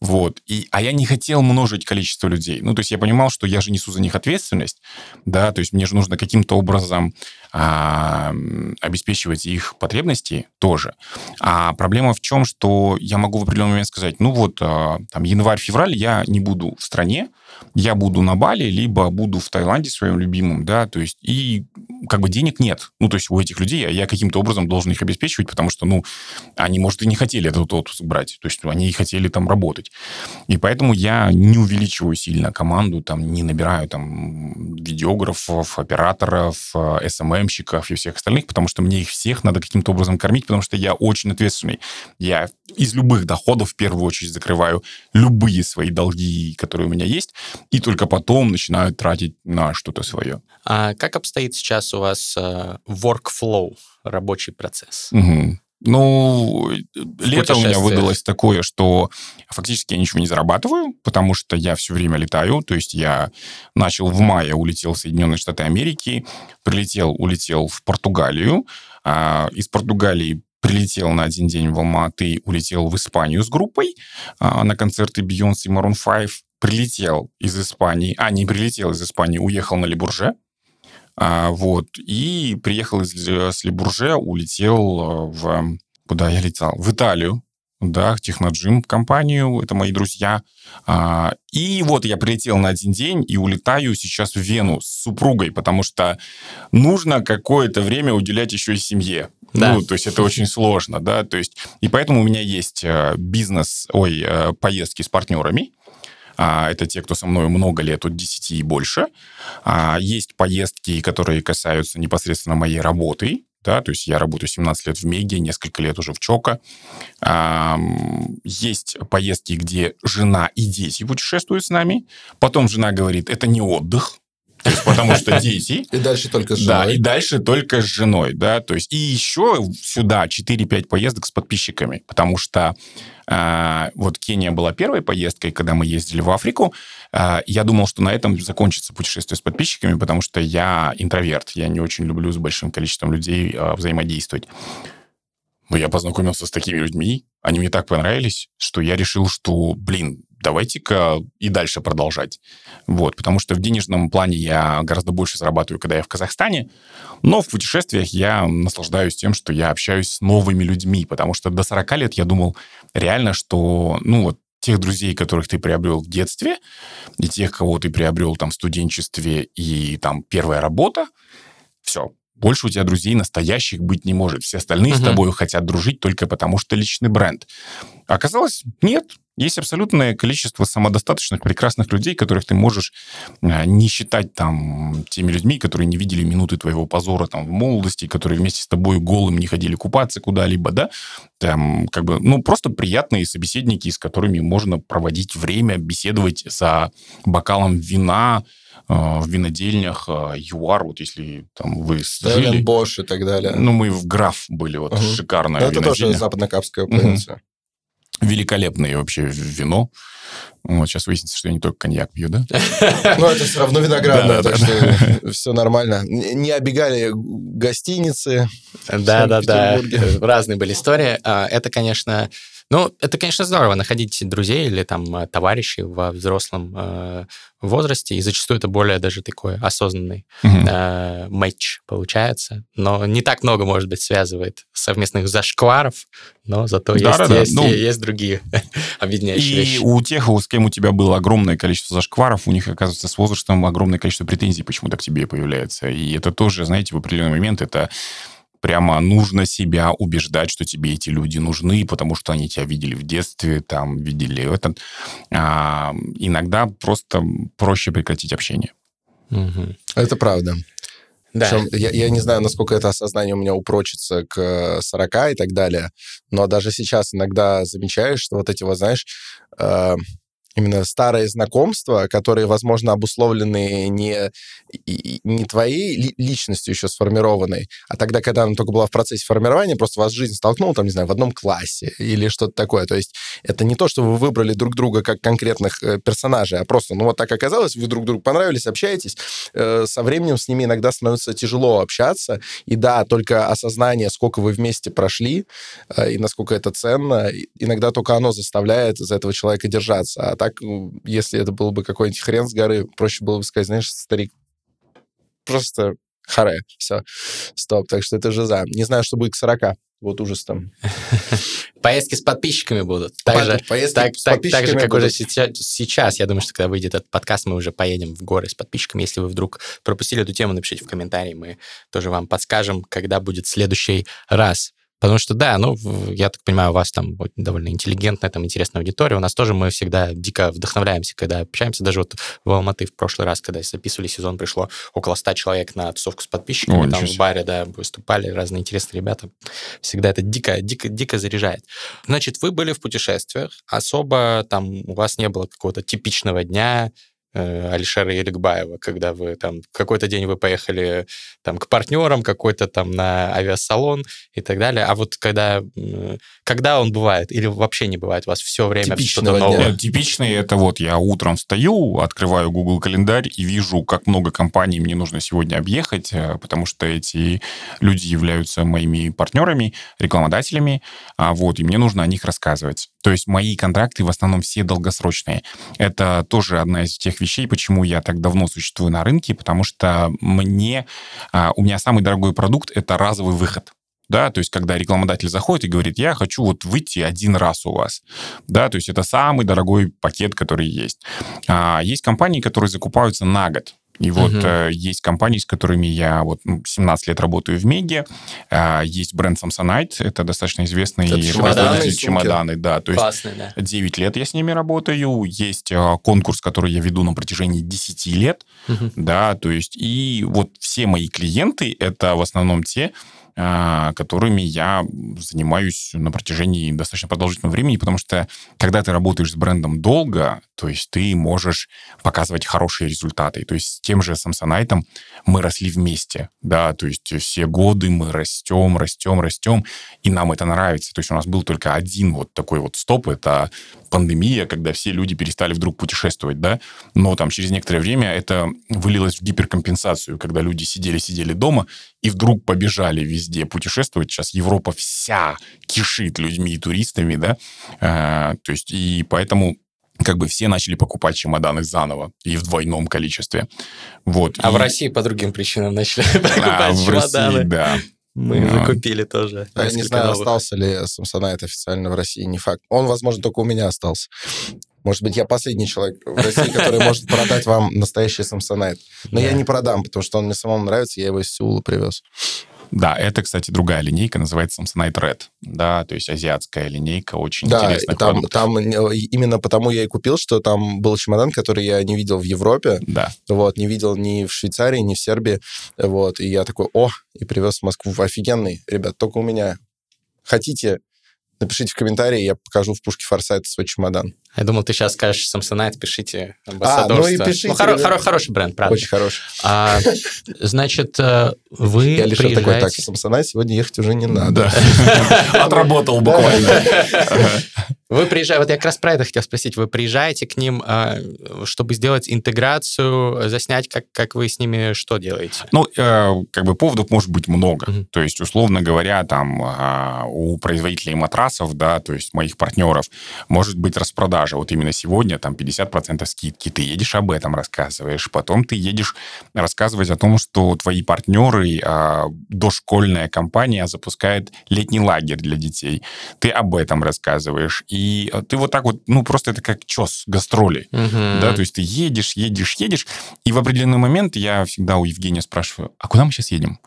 вот. И, а я не хотел множить количество людей. Ну, то есть я понимал, что я же несу за них ответственность, да, то есть мне же нужно каким-то образом а, обеспечивать их потребности тоже. А проблема в чем, что я могу в определенный момент сказать, ну вот, а, там, январь-февраль я не буду в стране, я буду на Бали, либо буду в Таиланде своим любимым, да, то есть и как бы денег нет. Ну, то есть у этих людей, а я каким-то образом должен их обеспечивать, потому что, ну, они, может, и не хотели этот отпуск брать, то есть они и хотели там работать. И поэтому я не увеличиваю сильно команду, там, не набираю там видеографов, операторов, э, СММщиков и всех остальных, потому что мне их всех надо каким-то образом кормить, потому что я очень ответственный. Я из любых доходов в первую очередь закрываю любые свои долги, которые у меня есть, и только потом начинаю тратить на что-то свое. А как обстоит сейчас у вас э, workflow, рабочий процесс? Мгм. Ну, лето у меня выдалось такое, что фактически я ничего не зарабатываю, потому что я все время летаю. То есть я начал в мае, улетел в Соединенные Штаты Америки, прилетел, улетел в Португалию. а, из Португалии прилетел на один день в Алматы, улетел в Испанию с группой а, на концерты Beyoncé и Maroon 5. Прилетел из Испании, а, не прилетел из Испании, уехал на Лебурже. А, вот. И приехал из, с Лебурже, улетел э, в... Куда я летал? В Италию. Да, в Техноджим компанию, это мои друзья. А, и вот я прилетел на один день и улетаю сейчас в Вену с супругой, потому что нужно какое-то время уделять еще и семье. Да. Ну, то есть это очень сложно, да, то есть... И поэтому у меня есть э, бизнес, ой, э, поездки с партнерами, а, это те, кто со мной много лет, от 10 и больше. А, Есть поездки, которые касаются непосредственно моей работы. Да, то есть я работаю 17 лет в Меге, несколько лет уже в Чока. Есть поездки, где жена и дети путешествуют с нами. Потом жена говорит, это не отдых, то есть потому что <laughs> дети. И дальше только с Да, женой. и дальше только с женой, да, то есть и еще сюда 4-5 поездок с подписчиками, потому что вот Кения была первой поездкой, когда мы ездили в Африку. А, я думал, что на этом закончится путешествие с подписчиками, потому что я интроверт, я не очень люблю с большим количеством людей а, взаимодействовать. Но я познакомился с такими людьми, они мне так понравились, что я решил, что, блин, давайте-ка и дальше продолжать. Вот, потому что в денежном плане я гораздо больше зарабатываю, когда я в Казахстане, но в путешествиях я наслаждаюсь тем, что я общаюсь с новыми людьми, потому что до 40 лет я думал реально, что, ну вот, тех друзей, которых ты приобрел в детстве, и тех, кого ты приобрел там в студенчестве и там первая работа, все, больше у тебя друзей настоящих быть не может. Все остальные с Мгм. тобой хотят дружить только потому, что личный бренд. Оказалось, нет. Есть абсолютное количество самодостаточных, прекрасных людей, которых ты можешь а, не считать там теми людьми, которые не видели минуты твоего позора там в молодости, которые вместе с тобой голым не ходили купаться куда-либо, да? Там, как бы, ну, просто приятные собеседники, с которыми можно проводить время, беседовать за бокалом вина, э, в винодельнях, э, ЮАР, вот если там вы жили... Бош и так далее. Ну, мы в Граф были, вот Мгм. шикарная это тоже западно-капская провинция. Великолепное вообще вино. Вот, сейчас выяснится, что я не только коньяк пью, да? <laughs> Но это все равно виноградное, так что <laughs> все нормально. Не обегали гостиницы. Да-да-да, <laughs> разные были истории. А, Это, конечно, ну, это, конечно, здорово, находить друзей или там э, товарищей во взрослом э, возрасте, и зачастую это более даже такой осознанный Мгм. э, матч получается. Но не так много, может быть, связывает совместных зашкваров, но зато есть, Да-да-да, есть, ну, есть другие <laughs> объединяющие И вещи. у тех, с кем у тебя было огромное количество зашкваров, у них, оказывается, с возрастом огромное количество претензий почему-то к тебе появляется. И это тоже, знаете, в определенный момент это прямо нужно себя убеждать, что тебе эти люди нужны, потому что они тебя видели в детстве, там, видели это. А, иногда просто проще прекратить общение. Мгм. Это правда. Да. Причем я, я не знаю, насколько это осознание у меня упрочится к 40 и так далее, но даже сейчас иногда замечаешь, что вот эти вот, знаешь, э, именно старые знакомства, которые, возможно, обусловлены не, не твоей личностью еще сформированной, а тогда, когда она только была в процессе формирования, просто вас жизнь столкнула, там, не знаю, в одном классе или что-то такое. То есть это не то, что вы выбрали друг друга как конкретных э, персонажей, а просто, ну, вот так оказалось, вы друг другу понравились, общаетесь, э, со временем с ними иногда становится тяжело общаться, и да, только осознание, сколько вы вместе прошли, э, и насколько это ценно, иногда только оно заставляет за этого человека держаться, а так так, если это был бы какой-нибудь хрен с горы, проще было бы сказать, знаешь, старик, просто харе, все, стоп. Так что это же за. Не знаю, что будет к 40. Вот ужас там. <laughs> Поездки с подписчиками будут. Так же, так, так, так же, как будут. уже сейчас, сейчас, я думаю, что когда выйдет этот подкаст, мы уже поедем в горы с подписчиками. Если вы вдруг пропустили эту тему, напишите в комментарии, мы тоже вам подскажем, когда будет следующий раз. Потому что, да, ну, я так понимаю, у вас там довольно интеллигентная, там, интересная аудитория. У нас тоже мы всегда дико вдохновляемся, когда общаемся. Даже вот в Алматы в прошлый раз, когда записывали сезон, пришло около 100 человек на тусовку с подписчиками. О, там в баре, да, выступали разные интересные ребята. Всегда это дико, дико, дико заряжает. Значит, вы были в путешествиях. Особо там у вас не было какого-то типичного дня, Алишера Еликбаева, когда вы там какой-то день вы поехали там к партнерам, какой-то там на авиасалон и так далее. А вот когда, когда он бывает или вообще не бывает, у вас все время что-то дня. новое? Э, Типичный это вот я утром встаю, открываю Google календарь и вижу, как много компаний мне нужно сегодня объехать, э, потому что эти люди являются моими партнерами, рекламодателями, а вот, и мне нужно о них рассказывать. То есть мои контракты в основном все долгосрочные. Это тоже одна из тех вещей, почему я так давно существую на рынке, потому что мне, а, у меня самый дорогой продукт — это разовый выход. Да, то есть когда рекламодатель заходит и говорит, я хочу вот выйти один раз у вас. Да, то есть это самый дорогой пакет, который есть. А, есть компании, которые закупаются на год. И вот Мгм. э, есть компании, с которыми я вот ну, 17 лет работаю в Меге. А, есть бренд Samsonite, это достаточно известный Это чемоданы, чемоданы, да. То есть Классный, да. 9 лет я с ними работаю. Есть э, конкурс, который я веду на протяжении 10 лет. Мгм. Да, то есть и вот все мои клиенты это в основном те, которыми я занимаюсь на протяжении достаточно продолжительного времени, потому что когда ты работаешь с брендом долго, то есть ты можешь показывать хорошие результаты. То есть с тем же Samsonite мы росли вместе, да, то есть все годы мы растем, растем, растем, и нам это нравится. То есть у нас был только один вот такой вот стоп, это пандемия, когда все люди перестали вдруг путешествовать, да, но там через некоторое время это вылилось в гиперкомпенсацию, когда люди сидели-сидели дома и вдруг побежали везде путешествовать. Сейчас Европа вся кишит людьми и туристами, да, А, то есть и поэтому как бы все начали покупать чемоданы заново и в двойном количестве. Вот. А И- в России по другим причинам начали а, <laughs> покупать России, чемоданы. да. Мы А. закупили тоже. А Я не знаю, новых. остался ли Samsonite официально в России, не факт. Он, возможно, только у меня остался. Может быть, я последний человек в России, который может продать вам настоящий Samsonite. Но я не продам, потому что он мне самому нравится, я его из Сеула привез. Да, это, кстати, другая линейка, называется Samsonite Red. Да, то есть азиатская линейка, очень Да, интересный и там, там э, именно потому я и купил, что там был чемодан, который я не видел в Европе, Да. вот, не видел ни в Швейцарии, ни в Сербии, вот, и я такой, о, и привез в Москву. Офигенный, ребят, только у меня. Хотите, напишите в комментарии, я покажу в пушке Форсайта свой чемодан. Я думал, ты сейчас скажешь Samsonite, пишите ну и амбассадорство. пишите, хоро- ребят. хоро- хороший бренд, правда. Очень хороший. А, значит, э, вы Я лишь такой, так, приезжаете... в сегодня ехать уже не надо. <laughs> Отработал буквально. <laughs> Вы приезжаете, вот я как раз про это хотел спросить. Вы приезжаете к ним, а, чтобы сделать интеграцию, заснять, как, как вы с ними что делаете? Ну, э, как бы поводов может быть много. Мгм. То есть, условно говоря, там а, у производителей матрасов, да, то есть моих партнеров, может быть распродажа. Вот именно сегодня там 50% скидки. Ты едешь об этом рассказываешь. Потом ты едешь рассказывать о том, что твои партнеры, а, дошкольная компания запускает летний лагерь для детей. Ты об этом рассказываешь. И э, ты вот так вот, ну, просто это как чес, гастроли. Да, то есть ты едешь, едешь, едешь, и в определенный момент я всегда у Евгения спрашиваю, а куда мы сейчас едем?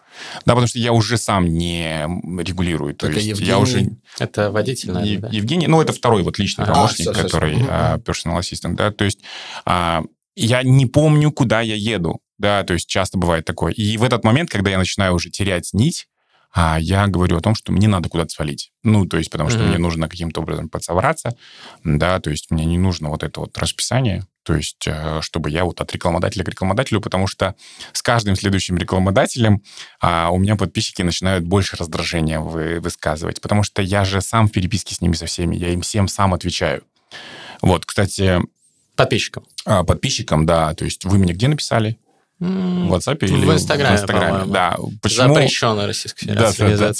Да, потому что я уже сам не регулирую. То а есть Евгений- я уже... Это водитель, наверное, Е- да? Евгений, ну, это второй вот личный А, помощник, всё, всё. который Мгм. а, personal assistant, да, то есть а, я не помню, куда я еду. да, то есть часто бывает такое. И в этот момент, когда я начинаю уже терять нить, а я говорю о том, что мне надо куда-то свалить. Ну, то есть, потому что mm-hmm. мне нужно каким-то образом подсобраться, да, то есть мне не нужно вот это вот расписание, то есть, э, чтобы я вот от рекламодателя к рекламодателю, потому что с каждым следующим рекламодателем а, у меня подписчики начинают больше раздражения вы, высказывать, потому что я же сам в переписке с ними со всеми, я им всем сам отвечаю. Вот, кстати... Подписчикам. А, подписчикам, да. То есть вы мне где написали? В WhatsApp или в Инстаграме, в Инстаграме. Да. Почему... Запрещенная Российской Федерации да, да,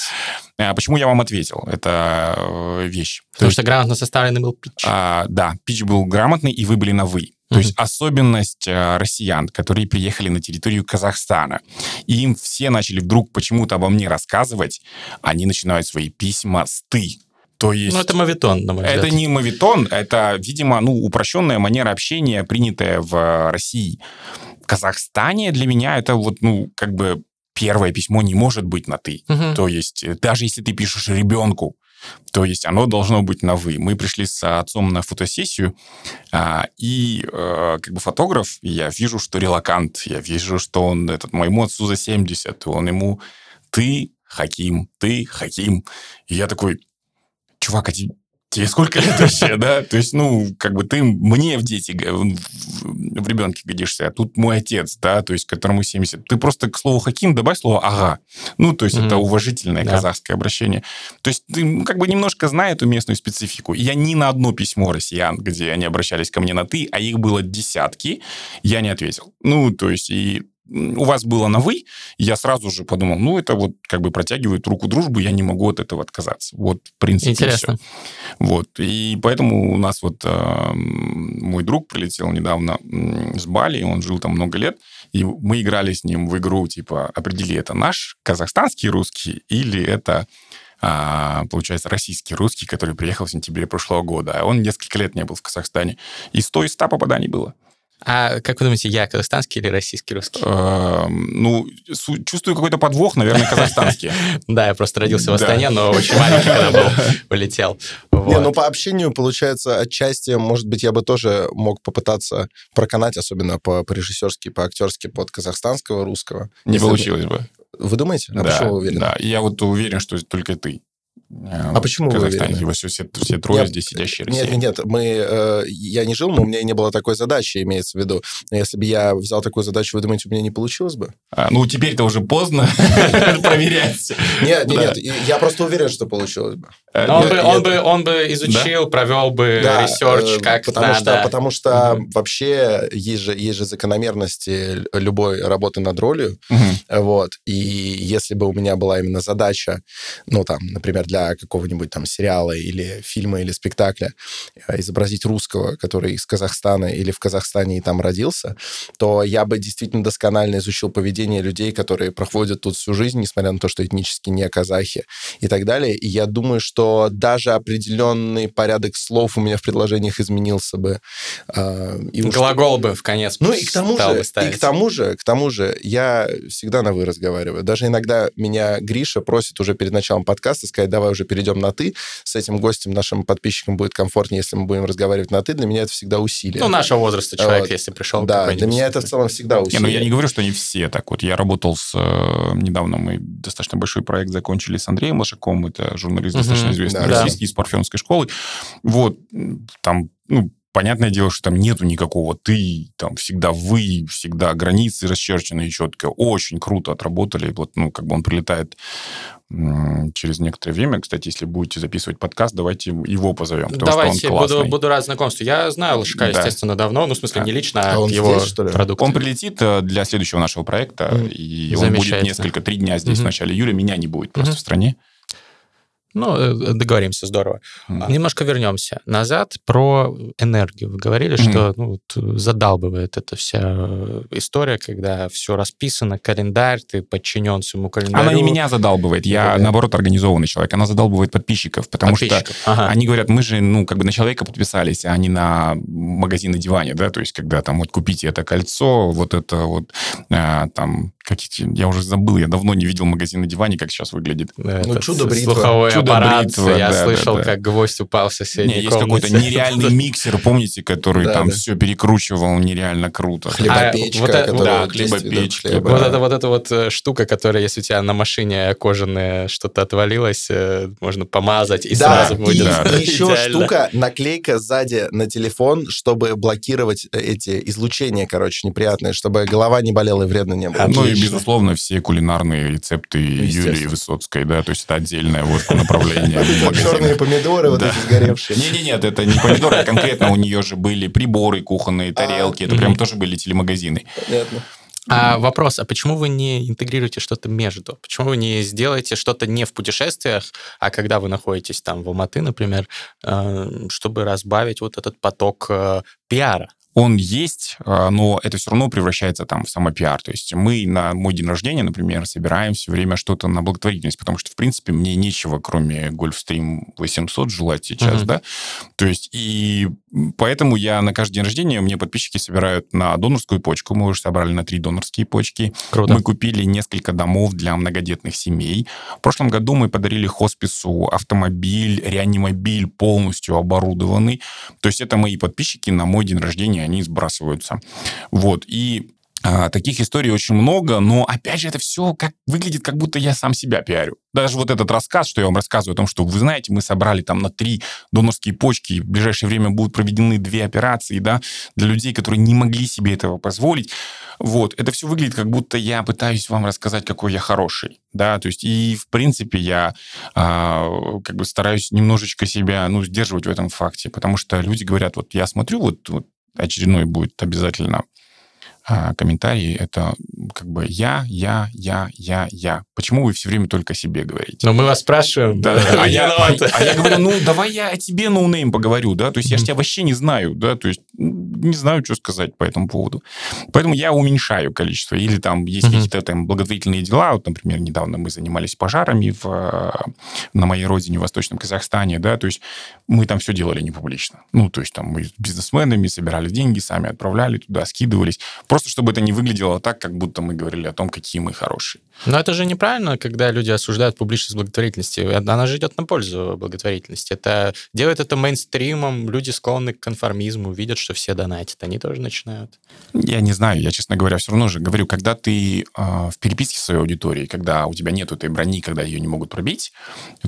да. Почему я вам ответил? Это э, вещь. Потому То что есть, грамотно составленный был пич. А, да, пич был грамотный, и вы были на «вы». То mm-hmm. есть особенность э, россиян, которые приехали на территорию Казахстана, и им все начали вдруг почему-то обо мне рассказывать, они начинают свои письма с «ты». То есть... Ну, это мавитон, на мой взгляд. Это не мавитон, это, видимо, ну, упрощенная манера общения, принятая в России. Казахстане для меня это вот, ну, как бы первое письмо не может быть на «ты». Угу. То есть э, даже если ты пишешь ребенку, то есть оно должно быть на «вы». Мы пришли с отцом на фотосессию, а, и а, как бы фотограф, я вижу, что релакант, я вижу, что он этот моему отцу за 70, он ему «ты, Хаким, ты, Хаким». И я такой, чувак, а тебе сколько лет вообще, да? То есть, ну, как бы ты мне в дети, в ребенке годишься, а тут мой отец, да, то есть, которому 70. Ты просто к слову Хаким добавь слово «ага». Ну, то есть, это уважительное казахское обращение. То есть, ты ну, как бы немножко знает эту местную специфику. Я ни на одно письмо россиян, где они обращались ко мне на «ты», а их было десятки, я не ответил. Ну, то есть, и у вас было на «вы», я сразу же подумал, ну, это вот как бы протягивает руку дружбы, я не могу от этого отказаться. Вот, в принципе, Интересно. Все. Вот, и поэтому у нас вот э, мой друг прилетел недавно с Бали, он жил там много лет, и мы играли с ним в игру, типа, определи, это наш казахстанский русский или это а, получается, российский русский, который приехал в сентябре прошлого года. А он несколько лет не был в Казахстане. И 100 из 100 попаданий было. А как вы думаете, я казахстанский или российский русский? Эм, ну, чувствую какой-то подвох, наверное, <laughs> казахстанский. Да, я просто родился в Астане, но очень маленький, когда был, <laughs> улетел. Не, ну по общению, получается, отчасти, может быть, я бы тоже мог попытаться проканать, особенно по режиссерски, по актерски под казахстанского, русского. Не получилось бы. Вы думаете? А почему вы уверены? Да, я вот уверен, что только ты. А, а почему вы уверены? Все, все, все трое нет, здесь сидящие Нет, нет, нет, мы, э, я не жил, но у меня не было такой задачи, имеется в виду. Но если бы я взял такую задачу, вы думаете, у меня не получилось бы? А, ну, теперь-то уже поздно <laughs> проверять. Нет, нет, нет, я просто уверен, что получилось бы. Э, он, бы, изучил, провел бы ресерч, э, как потому надо. Что, потому что вообще есть же, есть же закономерности любой работы над ролью. Вот. И если бы у меня была именно задача, ну, там, например, для какого-нибудь там сериала или фильма или спектакля э, изобразить русского, который из Казахстана или в Казахстане и там родился, то я бы действительно досконально изучил поведение людей, которые проходят тут всю жизнь, несмотря на то, что этнически не казахи и так далее. И я думаю, что что даже определенный порядок слов у меня в предложениях изменился бы. Э, и Глагол бы в конец Ну и к тому же, и к тому же, к тому же, я всегда на «вы» разговариваю. Даже иногда меня Гриша просит уже перед началом подкаста сказать, давай уже перейдем на «ты». С этим гостем, нашим подписчикам будет комфортнее, если мы будем разговаривать на «ты». Для меня это всегда усилие. Ну, нашего возраста человек, вот. если пришел. Да, для меня это в целом всегда усилие. Не, ну я не говорю, что не все так. Вот я работал с... Э, недавно мы достаточно большой проект закончили с Андреем Лошаком. Это журналист угу. достаточно известный да, российский из Парфенской школы. Вот, там, ну, понятное дело, что там нету никакого ты, там всегда вы, всегда границы расчерчены четко. Очень круто отработали. Вот, ну, как бы он прилетает через некоторое время. Кстати, если будете записывать подкаст, давайте его позовем. Давайте, буду, буду рад знакомству. Я знаю Лошака, да. естественно, давно, ну, в смысле, не лично, а, а он его здесь, что. Он прилетит э, для следующего нашего проекта, mm. и он будет несколько, три дня здесь mm-hmm. в начале июля. Меня не будет просто mm-hmm. в стране. Ну, э, договоримся, здорово. Mm. Немножко вернемся назад про энергию. Вы говорили, mm. что ну, вот, задалбывает эта вся э, история, когда все расписано, календарь, ты подчинен своему календарю. Она не меня задалбывает, я, да. наоборот, организованный человек. Она задалбывает подписчиков, потому подписчиков. что ага. они говорят, мы же, ну, как бы на человека подписались, а не на магазин на диване, да, то есть когда там вот купите это кольцо, вот это вот, а, там, как я уже забыл, я давно не видел магазин на диване, как сейчас выглядит. Да, ну, чудо-бритва. Слуховой Чудо аппарат, бритва, я да, слышал, да, да. как гвоздь упал в соседней Не, есть какой-то нереальный <laughs> миксер, помните, который Да, там да. все перекручивал нереально круто. Хлебопечка, А, вот это- да, чистит хлебопечки, хлеба. Вот это вот эта вот э, штука, которая, если у тебя на машине кожаная что-то отвалилось, э, можно помазать, и да, сразу и, будет Да. и <laughs> еще штука, наклейка сзади на телефон, чтобы блокировать э, эти излучения, короче, неприятные, чтобы голова не болела и вредно не было. Ну и. Безусловно, все кулинарные рецепты. Юлии Высоцкой, да, то есть это отдельное вот направление Черные помидоры, вот эти сгоревшие. Не-не-не, нет, это не помидоры, а конкретно у нее же были приборы кухонные, тарелки, это прям тоже были телемагазины. Понятно. А вопрос, а почему вы не интегрируете что-то между? Почему вы не сделаете что-то не в путешествиях, а когда вы находитесь там в Алматы, например, э, чтобы разбавить вот этот поток э, пиара? Он есть, а, но это все равно превращается там в самопиар. То есть мы на мой день рождения, например, собираем все время что-то на благотворительность, потому что, в принципе, мне нечего, кроме Гольфстрим 800, желать сейчас, Мгм. да. То есть и поэтому я на каждый день рождения, мне подписчики собирают на донорскую почку. Мы уже собрали на три донорские почки. Круто. Мы купили несколько домов для многодетных семей. В прошлом году мы подарили хоспису автомобиль, реанимобиль полностью оборудованный. То есть это мои подписчики на мой день рождения, они сбрасываются. Вот. И а, таких историй очень много, но опять же это все как выглядит, как будто я сам себя пиарю. Даже вот этот рассказ, что я вам рассказываю о том, что вы знаете, мы собрали там на три донорские почки, и в ближайшее время будут проведены две операции, да, для людей, которые не могли себе этого позволить. Вот, это все выглядит, как будто я пытаюсь вам рассказать, какой я хороший, да, то есть и в принципе я а, как бы стараюсь немножечко себя, ну, сдерживать в этом факте, потому что люди говорят, вот я смотрю, вот, вот очередной будет обязательно а, комментарий, это как бы я, я, я, я, я. Почему вы все время только о себе говорите? Но мы вас спрашиваем. Да, <laughs> а, я, а- а я говорю, ну, давай я о тебе no-name поговорю, да, то есть я же тебя вообще не знаю, да, то есть м, не знаю, что сказать по этому поводу. Поэтому я уменьшаю количество. Или там есть какие-то там благотворительные дела, вот, например, недавно мы занимались пожарами в, на моей родине, в Восточном Казахстане, да, то есть мы там все делали не публично. Ну, то есть там мы с бизнесменами собирали деньги, сами отправляли туда, скидывались, просто чтобы это не выглядело так, как будто мы говорили о том, какие мы хорошие. Но это же неправильно, когда люди осуждают публичность благотворительности. Она же идет на пользу благотворительности. Это делает это мейнстримом, люди склонны к конформизму, видят, что все донатят, они тоже начинают. Я не знаю, я, честно говоря, все равно же говорю, когда ты э, в переписке своей аудиторией, когда у тебя нет этой брони, когда ее не могут пробить,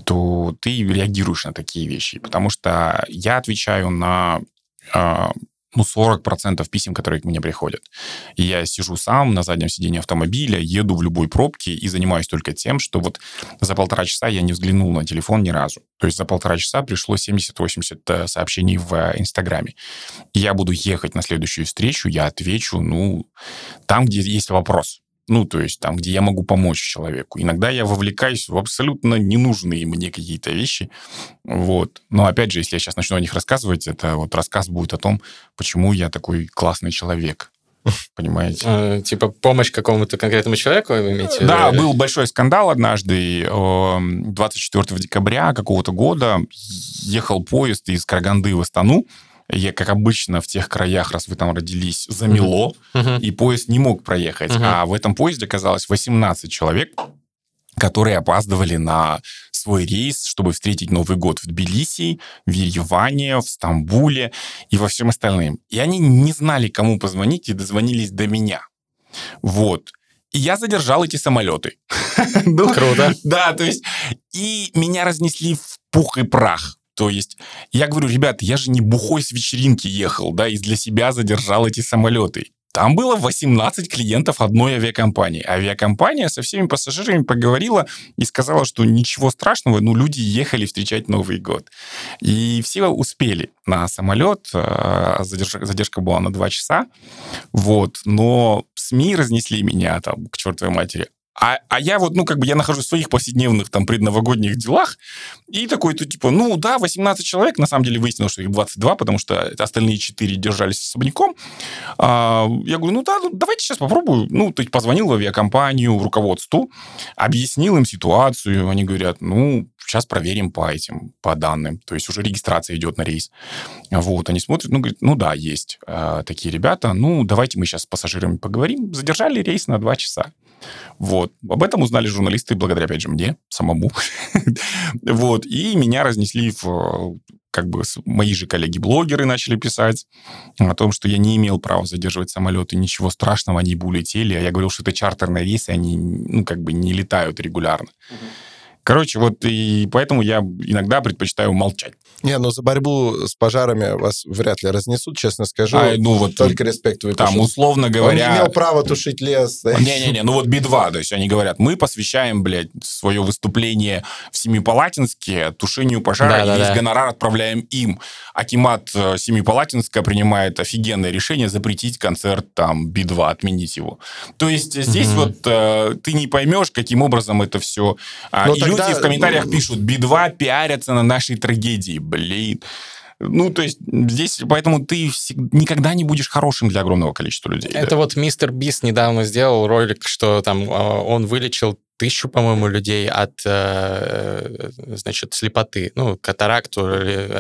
то ты реагируешь на такие вещи. Потому что я отвечаю на э, ну, 40% писем, которые к мне приходят. И я сижу сам на заднем сиденье автомобиля, еду в любой пробке и занимаюсь только тем, что вот за полтора часа я не взглянул на телефон ни разу. То есть за полтора часа пришло 70-80 сообщений в э, Инстаграме. И я буду ехать на следующую встречу, я отвечу, ну, там, где есть вопрос. Ну, то есть там, где я могу помочь человеку. Иногда я вовлекаюсь в абсолютно ненужные мне какие-то вещи. Вот. Но опять же, если я сейчас начну о них рассказывать, это вот рассказ будет о том, почему я такой классный человек. <laughs> Понимаете? Э, Типа помощь какому-то конкретному человеку, вы имеете? Да, был большой скандал однажды. э, 24 декабря какого-то года ехал поезд из Караганды в Астану. Я, как обычно, в тех краях, раз вы там родились, замело, Мгм. и поезд не мог проехать. Мгм. А в этом поезде оказалось 18 человек, которые опаздывали на свой рейс, чтобы встретить Новый год в Тбилиси, в Ереване, в Стамбуле и во всем остальном. И они не знали, кому позвонить, и дозвонились до меня. Вот. И я задержал эти самолеты. Круто. <laughs> Да, то есть... И меня разнесли в пух и прах. То есть я говорю, ребят, я же не бухой с вечеринки ехал, да, и для себя задержал эти самолеты. Там было 18 клиентов одной авиакомпании. Авиакомпания со всеми пассажирами поговорила и сказала, что ничего страшного, ну, люди ехали встречать Новый год. И все успели на самолет, задержка, задержка была на 2 часа, вот, но СМИ разнесли меня там к чертовой матери. А, а я вот, ну, как бы я нахожусь в своих повседневных там предновогодних делах, и такой, то типа, ну, да, 18 человек, на самом деле выяснилось, что их 22, потому что остальные 4 держались особняком. А, я говорю, ну, да, ну, давайте сейчас попробую. Ну, то есть позвонил в авиакомпанию, в руководству, объяснил им ситуацию, они говорят, ну, сейчас проверим по этим, по данным. То есть уже регистрация идет на рейс. Вот, они смотрят, ну, говорят, ну, да, есть э, такие ребята, ну, давайте мы сейчас с пассажирами поговорим. Задержали рейс на 2 часа. Вот. Об этом узнали журналисты благодаря, опять же, мне самому. <laughs> вот. И меня разнесли в как бы мои же коллеги-блогеры начали писать о том, что я не имел права задерживать самолеты, ничего страшного, они бы улетели. А я говорил, что это чартерные рейсы, они, ну, как бы не летают регулярно. Uh-huh. Короче, вот и поэтому я иногда предпочитаю молчать. Не, ну за борьбу с пожарами вас вряд ли разнесут, честно скажу. А, ну вот только респект выпишу. Там, условно говоря... Он не имел права тушить лес. Не-не-не, ну вот Би-2, то есть они говорят, мы посвящаем, блядь, свое выступление в Семипалатинске тушению пожара, да, и весь да. гонорар отправляем им. Акимат э, Семипалатинска принимает офигенное решение запретить концерт там Би-2, отменить его. То есть здесь угу. вот э, ты не поймешь, каким образом это все... А, люди в комментариях пишут, Би-2 пиарятся на нашей трагедии. Блин. Ну, то есть здесь, поэтому ты никогда не будешь хорошим для огромного количества людей. Это да? вот мистер Бис недавно сделал ролик, что там а, он вылечил тысячу, по-моему, людей от, э, значит, слепоты. Ну, катаракту,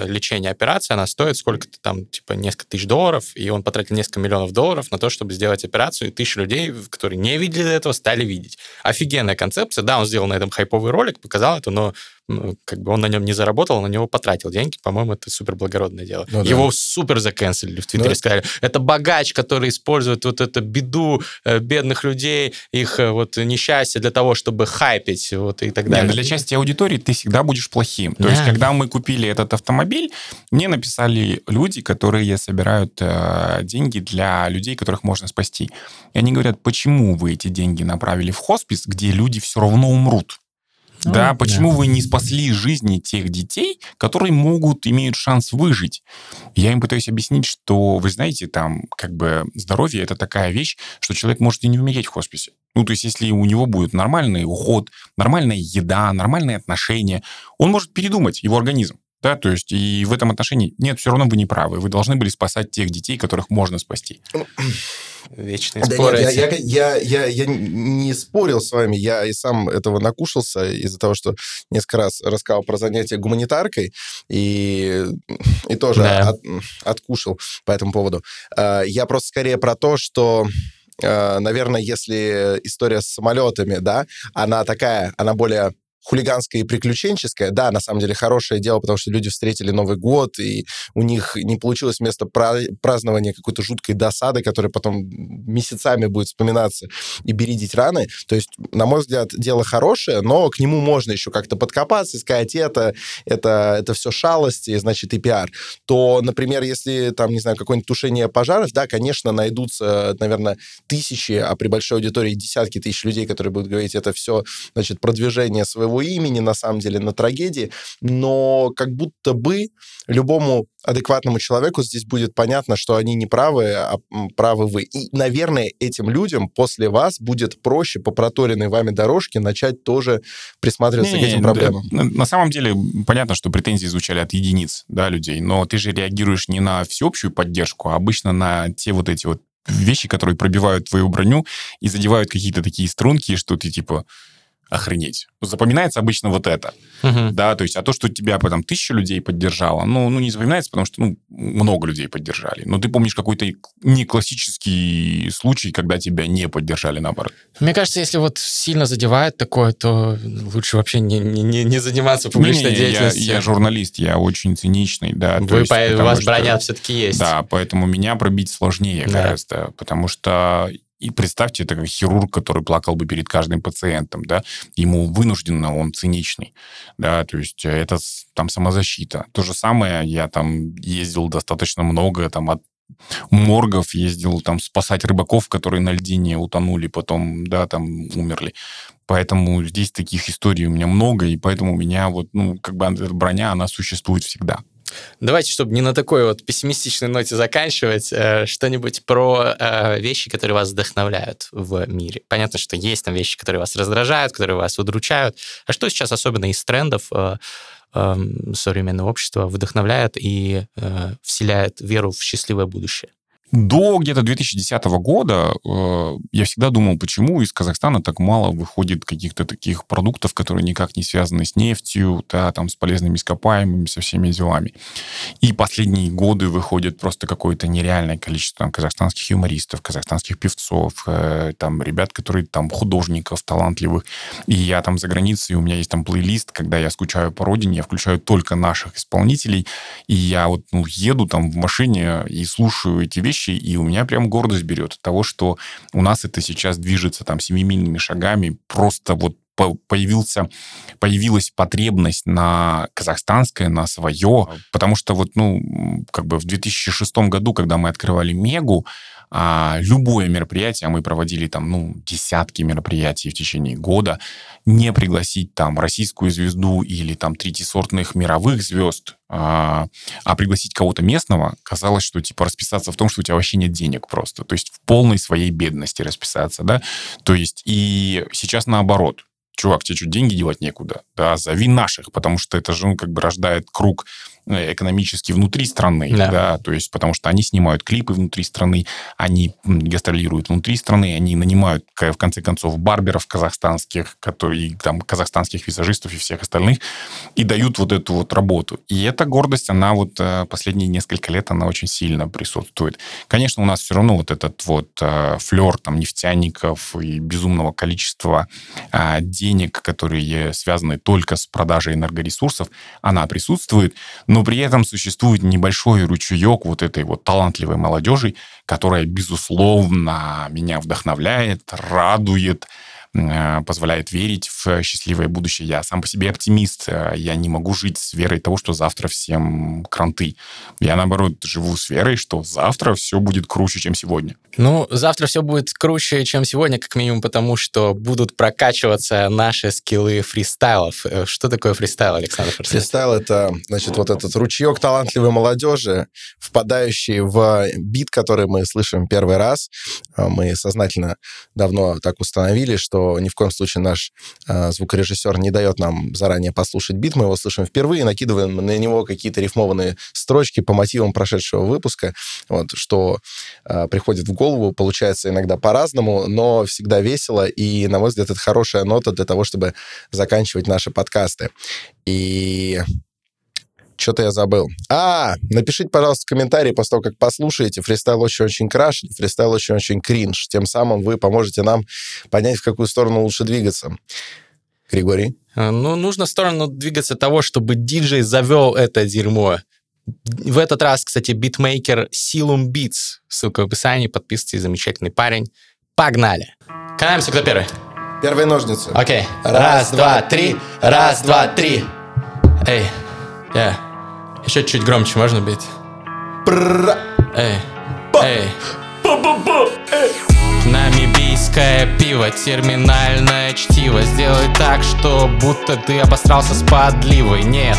лечение, операция, она стоит сколько-то там, типа, несколько тысяч долларов, и он потратил несколько миллионов долларов на то, чтобы сделать операцию, и тысячи людей, которые не видели этого, стали видеть. Офигенная концепция. Да, он сделал на этом хайповый ролик, показал это, но ну, как бы он на нем не заработал, на него потратил деньги. По-моему, это супер благородное дело. Ну, Его да. супер заканцелили в Твиттере, ну, сказали, это богач, который использует вот эту беду э, бедных людей, их э, вот несчастье для того, чтобы хайпить вот и так далее. Нет, для части аудитории ты всегда будешь плохим. То да. есть, когда мы купили этот автомобиль, мне написали люди, которые собирают э, деньги для людей, которых можно спасти. И они говорят, почему вы эти деньги направили в хоспис, где люди все равно умрут? Ну, да, почему да. вы не спасли жизни тех детей, которые могут, имеют шанс выжить? Я им пытаюсь объяснить, что, вы знаете, там, как бы, здоровье — это такая вещь, что человек может и не умереть в хосписе. Ну, то есть, если у него будет нормальный уход, нормальная еда, нормальные отношения, он может передумать, его организм. Да, то есть и в этом отношении нет, все равно вы не правы. Вы должны были спасать тех детей, которых можно спасти. Вечные да споры. Нет, я, я, я, я, я не спорил с вами, я и сам этого накушался из-за того, что несколько раз рассказал про занятия гуманитаркой и, и тоже да. от, откушал по этому поводу. А, я просто скорее про то, что а, наверное, если история с самолетами, да, она такая, она более хулиганское и приключенческое, да, на самом деле хорошее дело, потому что люди встретили Новый год, и у них не получилось вместо празднования какой-то жуткой досады, которая потом месяцами будет вспоминаться и бередить раны. То есть, на мой взгляд, дело хорошее, но к нему можно еще как-то подкопаться, сказать, это, это, это все шалости, значит, и пиар. То, например, если там, не знаю, какое-нибудь тушение пожаров, да, конечно, найдутся, наверное, тысячи, а при большой аудитории десятки тысяч людей, которые будут говорить, это все, значит, продвижение своего своего имени, на самом деле, на трагедии, но как будто бы любому адекватному человеку здесь будет понятно, что они не правы, а правы вы. И, наверное, этим людям после вас будет проще по проторенной вами дорожке начать тоже присматриваться не, к этим проблемам. На, на самом деле, понятно, что претензии звучали от единиц да, людей, но ты же реагируешь не на всеобщую поддержку, а обычно на те вот эти вот вещи, которые пробивают твою броню и задевают какие-то такие струнки, что ты типа охренеть. Запоминается обычно вот это, uh-huh. да, то есть, а то, что тебя потом тысяча людей поддержало, ну, ну, не запоминается, потому что, ну, много людей поддержали. Но ты помнишь какой-то не классический случай, когда тебя не поддержали, наоборот. Мне кажется, если вот сильно задевает такое, то лучше вообще не, не, не заниматься публичной не, не, деятельностью. Я, я журналист, я очень циничный, да. Вы, есть, по, у вас что, броня все-таки есть. Да, поэтому меня пробить сложнее да. гораздо, потому что и представьте, это как хирург, который плакал бы перед каждым пациентом, да, ему вынужденно, он циничный, да, то есть это там самозащита. То же самое, я там ездил достаточно много, там от моргов ездил там спасать рыбаков, которые на льдине утонули, потом, да, там умерли. Поэтому здесь таких историй у меня много, и поэтому у меня вот, ну, как бы броня, она существует всегда. Давайте, чтобы не на такой вот пессимистичной ноте заканчивать, э, что-нибудь про э, вещи, которые вас вдохновляют в мире. Понятно, что есть там вещи, которые вас раздражают, которые вас удручают. А что сейчас особенно из трендов э, э, современного общества вдохновляет и э, вселяет веру в счастливое будущее? До где-то 2010 года э, я всегда думал, почему из Казахстана так мало выходит каких-то таких продуктов, которые никак не связаны с нефтью, да, там, с полезными ископаемыми, со всеми делами. И последние годы выходит просто какое-то нереальное количество там, казахстанских юмористов, казахстанских певцов, э, там, ребят, которые там художников талантливых. И я там за границей, у меня есть там плейлист, когда я скучаю по родине, я включаю только наших исполнителей, и я вот ну, еду там в машине и слушаю эти вещи, вещи, и у меня прям гордость берет от того, что у нас это сейчас движется там семимильными шагами, просто вот появился, появилась потребность на казахстанское, на свое, потому что вот, ну, как бы в 2006 году, когда мы открывали Мегу, а, любое мероприятие, а мы проводили там, ну, десятки мероприятий в течение года, не пригласить там российскую звезду или там третьесортных мировых звезд, а, а пригласить кого-то местного, казалось, что типа расписаться в том, что у тебя вообще нет денег просто, то есть в полной своей бедности расписаться, да, то есть и сейчас наоборот, чувак, тебе что, деньги девать некуда? Да, зови наших, потому что это же, ну, как бы рождает круг экономически внутри страны, да. да, то есть потому что они снимают клипы внутри страны, они гастролируют внутри страны, они нанимают, в конце концов, барберов казахстанских, которые, там, казахстанских визажистов и всех остальных, и дают вот эту вот работу. И эта гордость, она вот э, последние несколько лет, она очень сильно присутствует. Конечно, у нас все равно вот этот вот э, флер там нефтяников и безумного количества денег, которые связаны только с продажей энергоресурсов, она присутствует, но при этом существует небольшой ручеек вот этой вот талантливой молодежи, которая, безусловно, меня вдохновляет, радует, позволяет верить в счастливое будущее. Я сам по себе оптимист. Э, я не могу жить с верой того, что завтра всем кранты. Я, наоборот, живу с верой, что завтра все будет круче, чем сегодня. Ну, завтра все будет круче, чем сегодня, как минимум потому, что будут прокачиваться наши скиллы фристайлов. Э, что такое фристайл, Александр? Фристайл — это, значит, вот этот ручеек талантливой молодежи, впадающий в бит, который мы слышим первый раз. Мы сознательно давно так установили, что ни в коем случае наш э, звукорежиссер не дает нам заранее послушать бит, мы его слышим впервые, накидываем на него какие-то рифмованные строчки по мотивам прошедшего выпуска, вот, что э, приходит в голову, получается иногда по-разному, но всегда весело, и, на мой взгляд, это хорошая нота для того, чтобы заканчивать наши подкасты. И что-то я забыл. А, напишите, пожалуйста, комментарии после того, как послушаете. Фристайл очень-очень краш, фристайл очень-очень кринж. Тем самым вы поможете нам понять, в какую сторону лучше двигаться. Григорий? А, ну, нужно в сторону двигаться того, чтобы диджей завел это дерьмо. В этот раз, кстати, битмейкер Silum Beats. Ссылка в описании. Подписывайтесь, замечательный парень. Погнали! Канаемся, кто первый? Первые ножницы. Окей. Раз, Раз два, три. Раз, два, три. Эй, я. Yeah. Еще чуть громче можно быть? Эй, эй. Намибийское пиво, терминальное чтиво. Сделай так, что будто ты обосрался с подливой. Нет,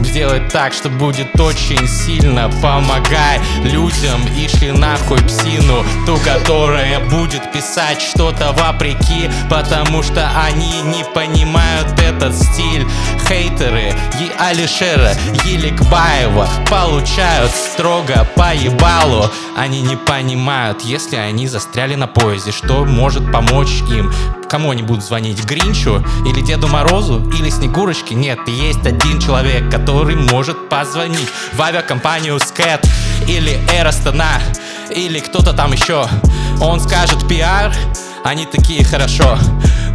Сделать так, что будет очень сильно Помогай людям и шли нахуй псину Ту, которая будет писать что-то вопреки Потому что они не понимают этот стиль Хейтеры и Алишера Еликбаева Получают строго по ебалу Они не понимают, если они застряли на поезде Что может помочь им Кому они будут звонить? Гринчу? Или Деду Морозу? Или Снегурочке? Нет, есть один человек, который может позвонить в авиакомпанию Скэт или Эростона или кто-то там еще. Он скажет пиар, они такие хорошо.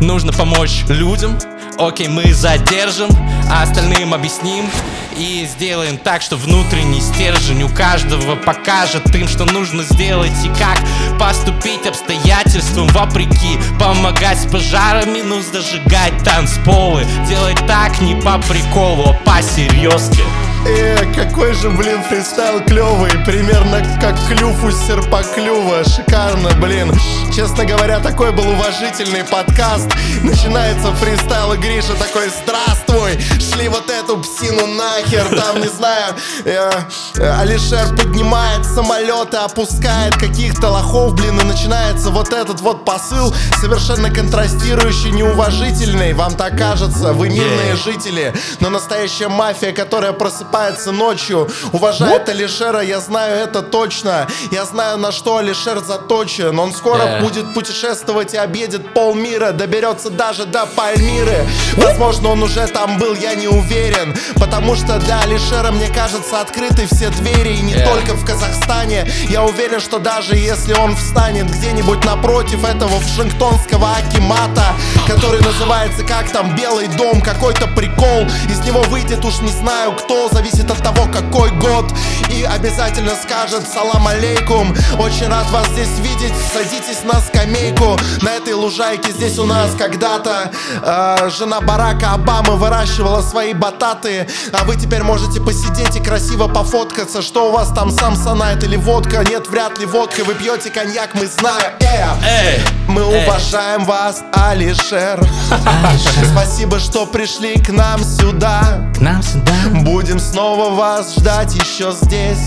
Нужно помочь людям, окей, мы задержим, а остальным объясним. И сделаем так, что внутренний стержень у каждого покажет им, что нужно сделать и как поступить обстоятельствам вопреки. Помогать с пожарами, ну зажигать танцполы. Делать так не по приколу, а по серьезке Э, какой же, блин, фристайл клевый Примерно как клюв у серпоклюва Шикарно, блин. Честно говоря, такой был уважительный подкаст. Начинается фристайл, и Гриша такой Здравствуй, шли вот эту псину нахер Там, не знаю, э, э, Алишер поднимает самолеты Опускает каких-то лохов, блин И начинается вот этот вот посыл Совершенно контрастирующий, неуважительный. Вам так кажется, вы мирные жители. Но настоящая мафия, которая просыпается просыпается ночью, уважает Алишера, я знаю это точно. Я знаю, на что Алишер заточен. Он скоро Yeah. будет путешествовать и объедет полмира, доберется даже до Пальмиры. Возможно, он уже там был, я не уверен. Потому что для Алишера, мне кажется, открыты все двери. И не Yeah. только в Казахстане. Я уверен, что даже если он встанет где-нибудь напротив этого вашингтонского акимата, который называется как там Белый дом, какой-то прикол. Из него выйдет уж не знаю кто, зависит от того, какой год. И обязательно скажет салам алейкум. Очень рад вас здесь видеть. Садитесь на скамейку. На этой лужайке здесь у нас когда-то э, жена Барака Обамы выращивала свои бататы. А вы теперь можете посидеть и красиво пофоткаться. Что у вас там самсонайт или водка? Нет, вряд ли водка. Вы пьете коньяк, мы знаем. Э! Мы уважаем вас, Алишер. <laughs> Спасибо, что пришли к нам сюда. К нам сюда. Будем снова вас ждать еще здесь.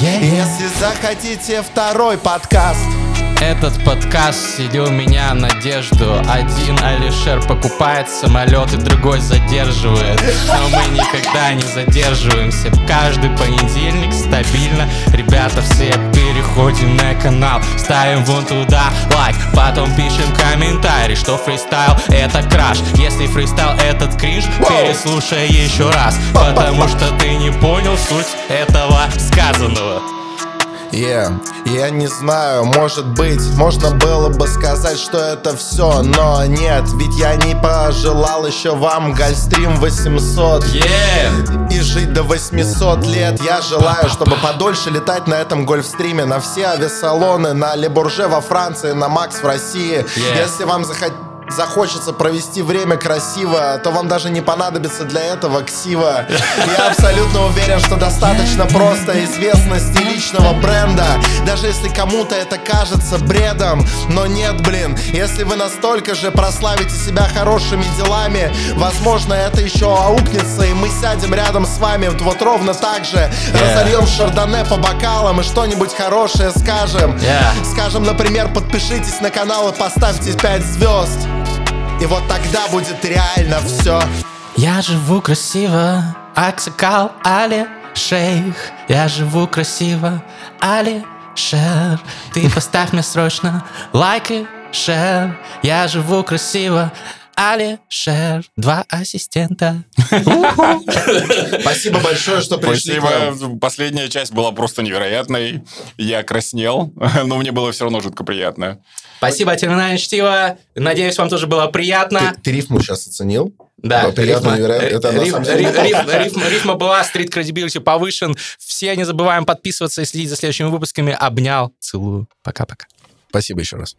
Yeah. Если захотите второй подкаст. Этот подкаст вселил меня надежду Один Алишер покупает самолет и другой задерживает Но мы никогда не задерживаемся Каждый понедельник стабильно Ребята все переходим на канал Ставим вон туда лайк Потом пишем комментарий Что фристайл это краш Если фристайл этот кринж. Переслушай еще раз Потому что ты не понял суть этого сказанного Yeah. Я не знаю, может быть, можно было бы сказать, что это все, но нет, ведь я не пожелал еще вам Гольстрим 800 Yeah! и жить до 800 лет. Я желаю, чтобы подольше летать на этом гольфстриме, на все авиасалоны, на Лебурже во Франции, на Макс в России. Yeah. Если вам захотите захочется провести время красиво, то вам даже не понадобится для этого ксива. Я абсолютно уверен, что достаточно просто известности личного бренда, даже если кому-то это кажется бредом. Но нет, блин, если вы настолько же прославите себя хорошими делами, возможно, это еще аукнется, и мы сядем рядом с вами вот ровно так же, разольем шардоне по бокалам и что-нибудь хорошее скажем. Yeah. Скажем, например, подпишитесь на канал и поставьте 5 звезд. И вот тогда будет реально все. Я живу красиво, Аксакал Али Шейх. Я живу красиво, Али Шер. Ты <laughs> поставь мне срочно лайк и шер. Я живу красиво, Али Шер. Два ассистента. Спасибо большое, что пришли. Спасибо. Последняя часть была просто невероятной. Я краснел, <laughs> но мне было все равно жутко приятно. Спасибо, терминальное чтиво. Надеюсь, вам тоже было приятно. Ты, ты рифму сейчас оценил? Да, приятно, рифма. Это на риф- самом деле риф- риф- рифма- рифма была, стрит кредибилити повышен. Все не забываем подписываться и следить за следующими выпусками. Обнял, целую. Пока-пока. Спасибо еще раз.